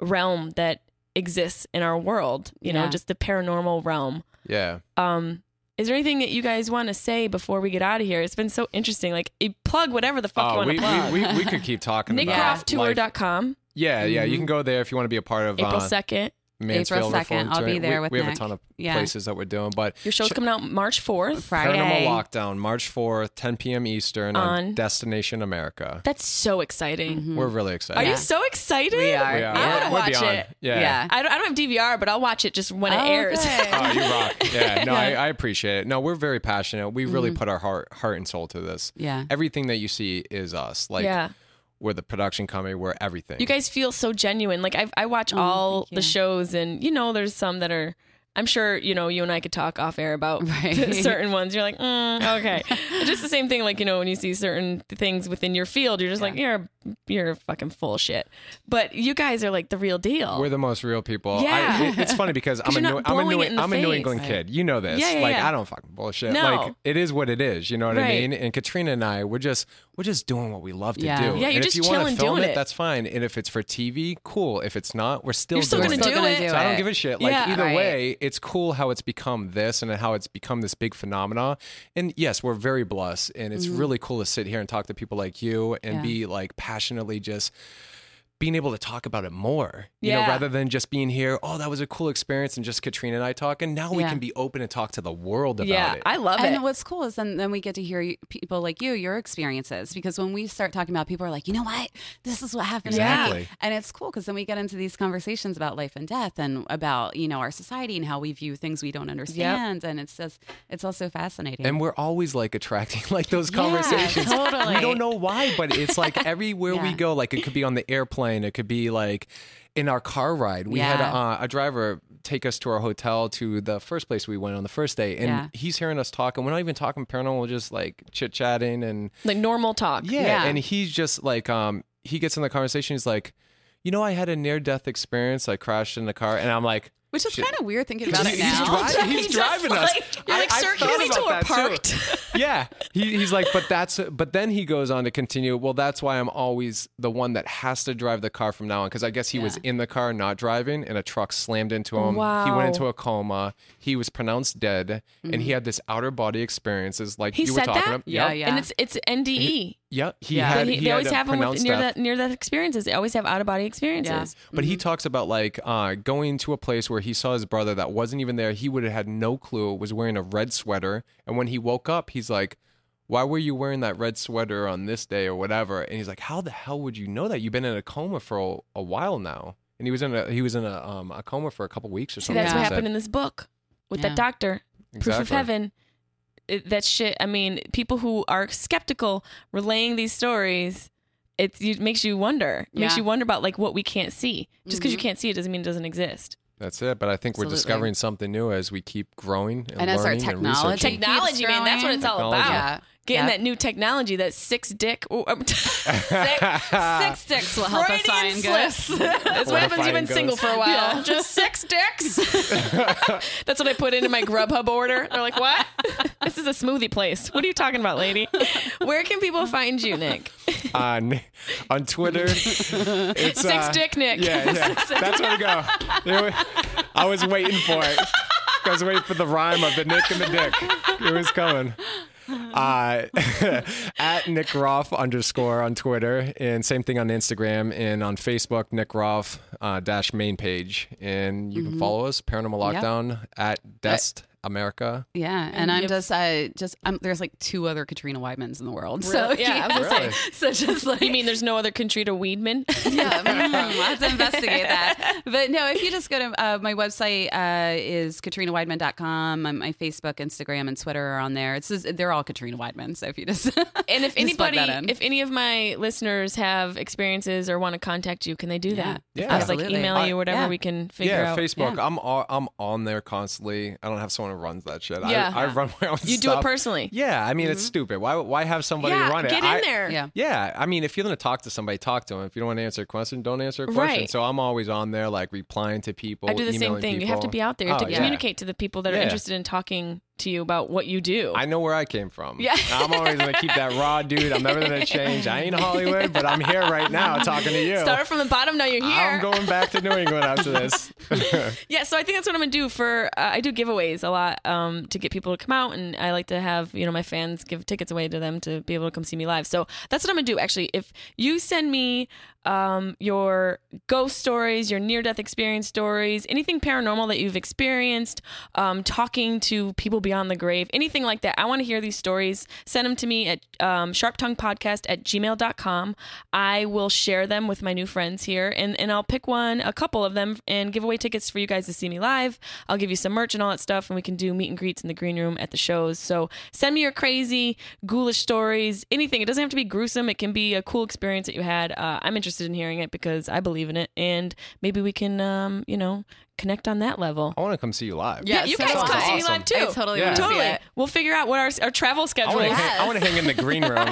realm that exists in our world. You know, just the paranormal realm. Yeah. Um, is there anything that you guys want to say before we get out of here? It's been so interesting. Like, you plug whatever the fuck you Oh, want we, to plug. we, we, we could keep talking *laughs* about life. nickgrofftour.com, Yeah, yeah. You Mhm. can go there if you want to be a part of April uh, 2nd. Mansfield April 2nd, I'll be there we, with we have a ton of Yeah. places that we're doing, but Your show's Sh- coming out March 4th. Friday. Paranormal Lockdown, March 4th, 10 p.m. Eastern on, On- Destination America. That's so exciting. Mm-hmm. We're really excited. Are Yeah. you so excited? We are. We are. I We're- want to watch beyond. it. Yeah. Yeah. I don't, I don't have DVR, but I'll watch it just when it Oh, airs. good. *laughs* Oh, you rock. Yeah, *laughs* no, I, I appreciate it. No, we're very passionate. We really mm-hmm. put our heart heart and soul to this. Yeah. Everything that you see is us. Like yeah. We're the production company, we're everything. You guys feel so genuine. Like I, I watch all Oh, thank the shows, and you know, there's some that are. I'm sure you know you and I could talk off air about *laughs* Right. certain ones. You're like, mm, *laughs* okay, just the same thing. Like you know, when you see certain things within your field, you're just like, you're you're fucking full shit. But you guys are like the real deal. We're the most real people. Yeah. I, it- it's funny *laughs* because I'm a, New, I'm a New, it in the I'm a New. England Right. kid. You know this. Yeah, yeah, like yeah. I don't fucking bullshit. No. Like it is what it is. You know what I mean? And Katrina and I, we're just we're just doing what we love to Yeah. do. Yeah, you're and just if you wanna chilling film doing it. that's fine. And if it's for TV, cool. If it's not, we're still still doing gonna it. do it. do So I don't give a shit. Like Yeah. either Right. way, it's cool how it's become this and how it's become this big phenomena. And yes, we're very blessed, and it's mm-hmm. really cool to sit here and talk to people like you and Yeah. be like passionately just being able to talk about it more. You Yeah. know, rather than just being here, oh, that was a cool experience, and just Katrina and I talking. Now we Yeah. can be open and talk to the world about yeah, it. I love and it. what's cool is then, then we get to hear people like you, your experiences. Because when we start talking about, people are like, you know what, this is what happened to Exactly. me, and it's cool because then we get into these conversations about life and death and about you know our society and how we view things we don't understand, and it's just it's also fascinating. and we're always like attracting *laughs* like those Yeah, conversations. totally. We don't know why, but it's like everywhere we go. Like it could be on the airplane. It could be like in our car ride. We had Yeah. uh, a driver take us to our hotel to the first place we went on the first day, and Yeah. he's hearing us talk, and we're not even talking paranormal. We're just like chit chatting and like normal talk. yeah. Yeah. And he's just like, um, he gets in the conversation. He's like, you know, I had a near death experience. I crashed in the car, and I'm like. Which is kind of weird thinking about it He's now. driving- *laughs* he's Just driving us. like- You're I- like, I sir, can we about to a that parked? *laughs* yeah he, he's like but that's but then he goes on to continue well that's why i'm always the one that has to drive the car from now on because i guess he was in the car not driving and a truck slammed into him Wow. he went into a coma he was pronounced dead and he mm-hmm. had this outer body experiences like He you were said talking that? about Yeah, Yep. yeah. And it's it's NDE. Yep. He Yeah. had They, he they had always have them with near death. that near death experiences. They always have out of body experiences. But Mm-hmm. he talks about like uh, going to a place where he saw his brother that wasn't even there. He would have had no clue. Was wearing a red sweater, and when he woke up, he's like, "Why were you wearing that red sweater on this day or whatever?" And he's like, "How the hell would you know that? You've been in a coma for a, a while now." And he was in a he was in a um, a coma for a couple weeks or See, something. that's he what happened in this book with Yeah. that doctor. Proof of Heaven. It, that shit. I mean, people who are skeptical relaying these stories. It, it makes you wonder. It makes you wonder about like what we can't see. Just because you mm-hmm. can't see it doesn't mean it doesn't exist. That's it. But I think we're discovering something new as we keep growing and, And as our learning and technology researching. Technology, man. That's what it's all Technology. about. Yeah. Getting Yep. that new technology, that six dick. oh, um, *laughs* six, Six *laughs* sticks will help us Freudian find slip. ghosts. *laughs* That's what happens. You've been Horrifying single for a while. Just six dicks. That's what I put into my Grubhub order. They're like, "What? this is a smoothie place. What are you talking about, lady? Where can people find you, Nick? on on Twitter. It's Six uh, dick Nick. Yeah, yeah. That's where to go. You I was waiting for it. I was waiting for the rhyme of the Nick and the Dick. It was coming. Uh, *laughs* at Nick Groff underscore on Twitter, and same thing on Instagram and on Facebook, Nick Groff uh, dash main page, and you can follow us Paranormal. Lockdown at Dest America. Yeah, and, And I'm just, uh, just, um, there's like two other Katrina Weidmans in the world. So Really? Yeah, I Really? *laughs* so just like You mean there's no other Katrina Weidman? *laughs* yeah, mm, we'll have to *laughs* investigate that. But no, if you just go to uh, my website uh, is katrinaweidman.com. My, my Facebook, Instagram, and Twitter are on there. It's just, they're all Katrina Weidman. So if you just And if Just plug anybody, that in. if any of my listeners have experiences or want to contact you, can they do that? Yeah. Just like Absolutely. email you, or whatever Yeah. we can figure yeah, out. Facebook. Yeah. I'm I'm on there constantly. I don't have someone who runs that shit. Yeah. I, I run my own You do it personally. Yeah, I mean it's mm-hmm. stupid. Why why have somebody Yeah, run it? get in I- there. yeah. Yeah, I mean, if you're gonna talk to somebody, talk to them. If you don't want to answer a question, don't answer a question. Right. So I'm always on there, like replying to people. I do the same emailing thing. You have to be out there. You have Oh, to yeah. communicate to the people that are interested in talking to you about what you do. I know where I came from. Yeah. I'm always gonna keep that raw dude. I'm never gonna change. I ain't Hollywood, but I'm here right now talking to you. Started from the bottom. Now you're here. I'm going back to New England after this. *laughs* Yeah, so I think that's what I'm gonna do for. Uh, I do giveaways a lot um, to get people to come out, and I like to have you know my fans give tickets away to them to be able to come see me live. So that's what I'm gonna do. Actually, if you send me um, your ghost stories, your near death experience stories, anything paranormal that you've experienced, um, talking to people beyond the grave, anything like that, I want to hear these stories. Send them to me at um, sharptonguepodcast at gmail.com. I will share them with my new friends here, and, and I'll pick one, a couple of them, and give away tickets for you guys to see me live. I'll give you some merch and all that stuff, and we can do meet and greets in the green room at the shows. So send me your crazy, ghoulish stories, anything. It doesn't have to be gruesome, it can be a cool experience that you had. Uh, I'm interested in hearing it because I believe in it, and maybe we can, um, you know, connect on that level. I want to come see you live. Yeah, you guys come I. see me live too. I totally Yeah. want see Totally. it. We'll figure out what our, our travel schedule want, is. to hang, I want to hang in the green room. *laughs*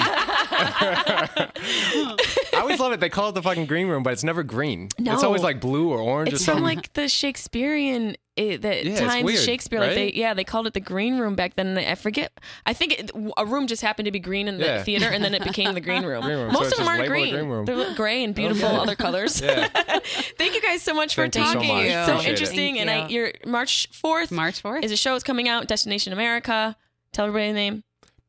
I always love it. They call it the fucking green room, but it's never green. No. It's always like blue or orange or It's something. from like the Shakespearean, eh, the it's times weird, Shakespeare. Like they, yeah, they called it the green room back then. I forget. I think it, a room just happened to be green in the Yeah. theater, and then it became the green room. Green room. Most it's of them aren't green. green room. They're gray and beautiful Okay. other colors. yeah. *laughs* Thank you guys so much for Thank you so talking. much. So Appreciate it. Interesting. Thank and I, you. your March fourth March 4th. is a show is coming out. Destination America. Tell everybody the name.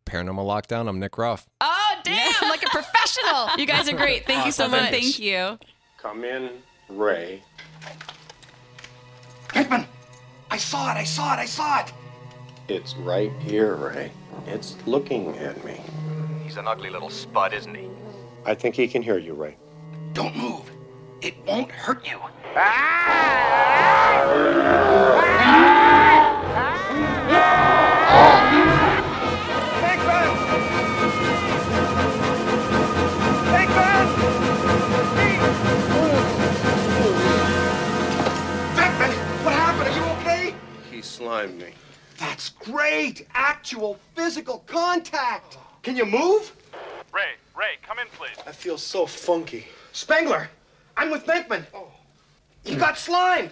Paranormal Lockdown. I'm Nick Groff. Oh damn! Like a professional. *laughs* You guys are great. Thank you so much. Thank you. Come in, Ray. Venkman! I saw it, I saw it, I saw it! It's right here, Ray. It's looking at me. He's an ugly little spud, isn't he? I think he can hear you, Ray. Don't move. It won't hurt you. Venkman! What happened? Are you okay? He slimed me. That's great! Actual physical contact! Can you move? Ray, Ray, come in, please. I feel so funky. Spengler! I'm with Venkman! Oh. He got slimed!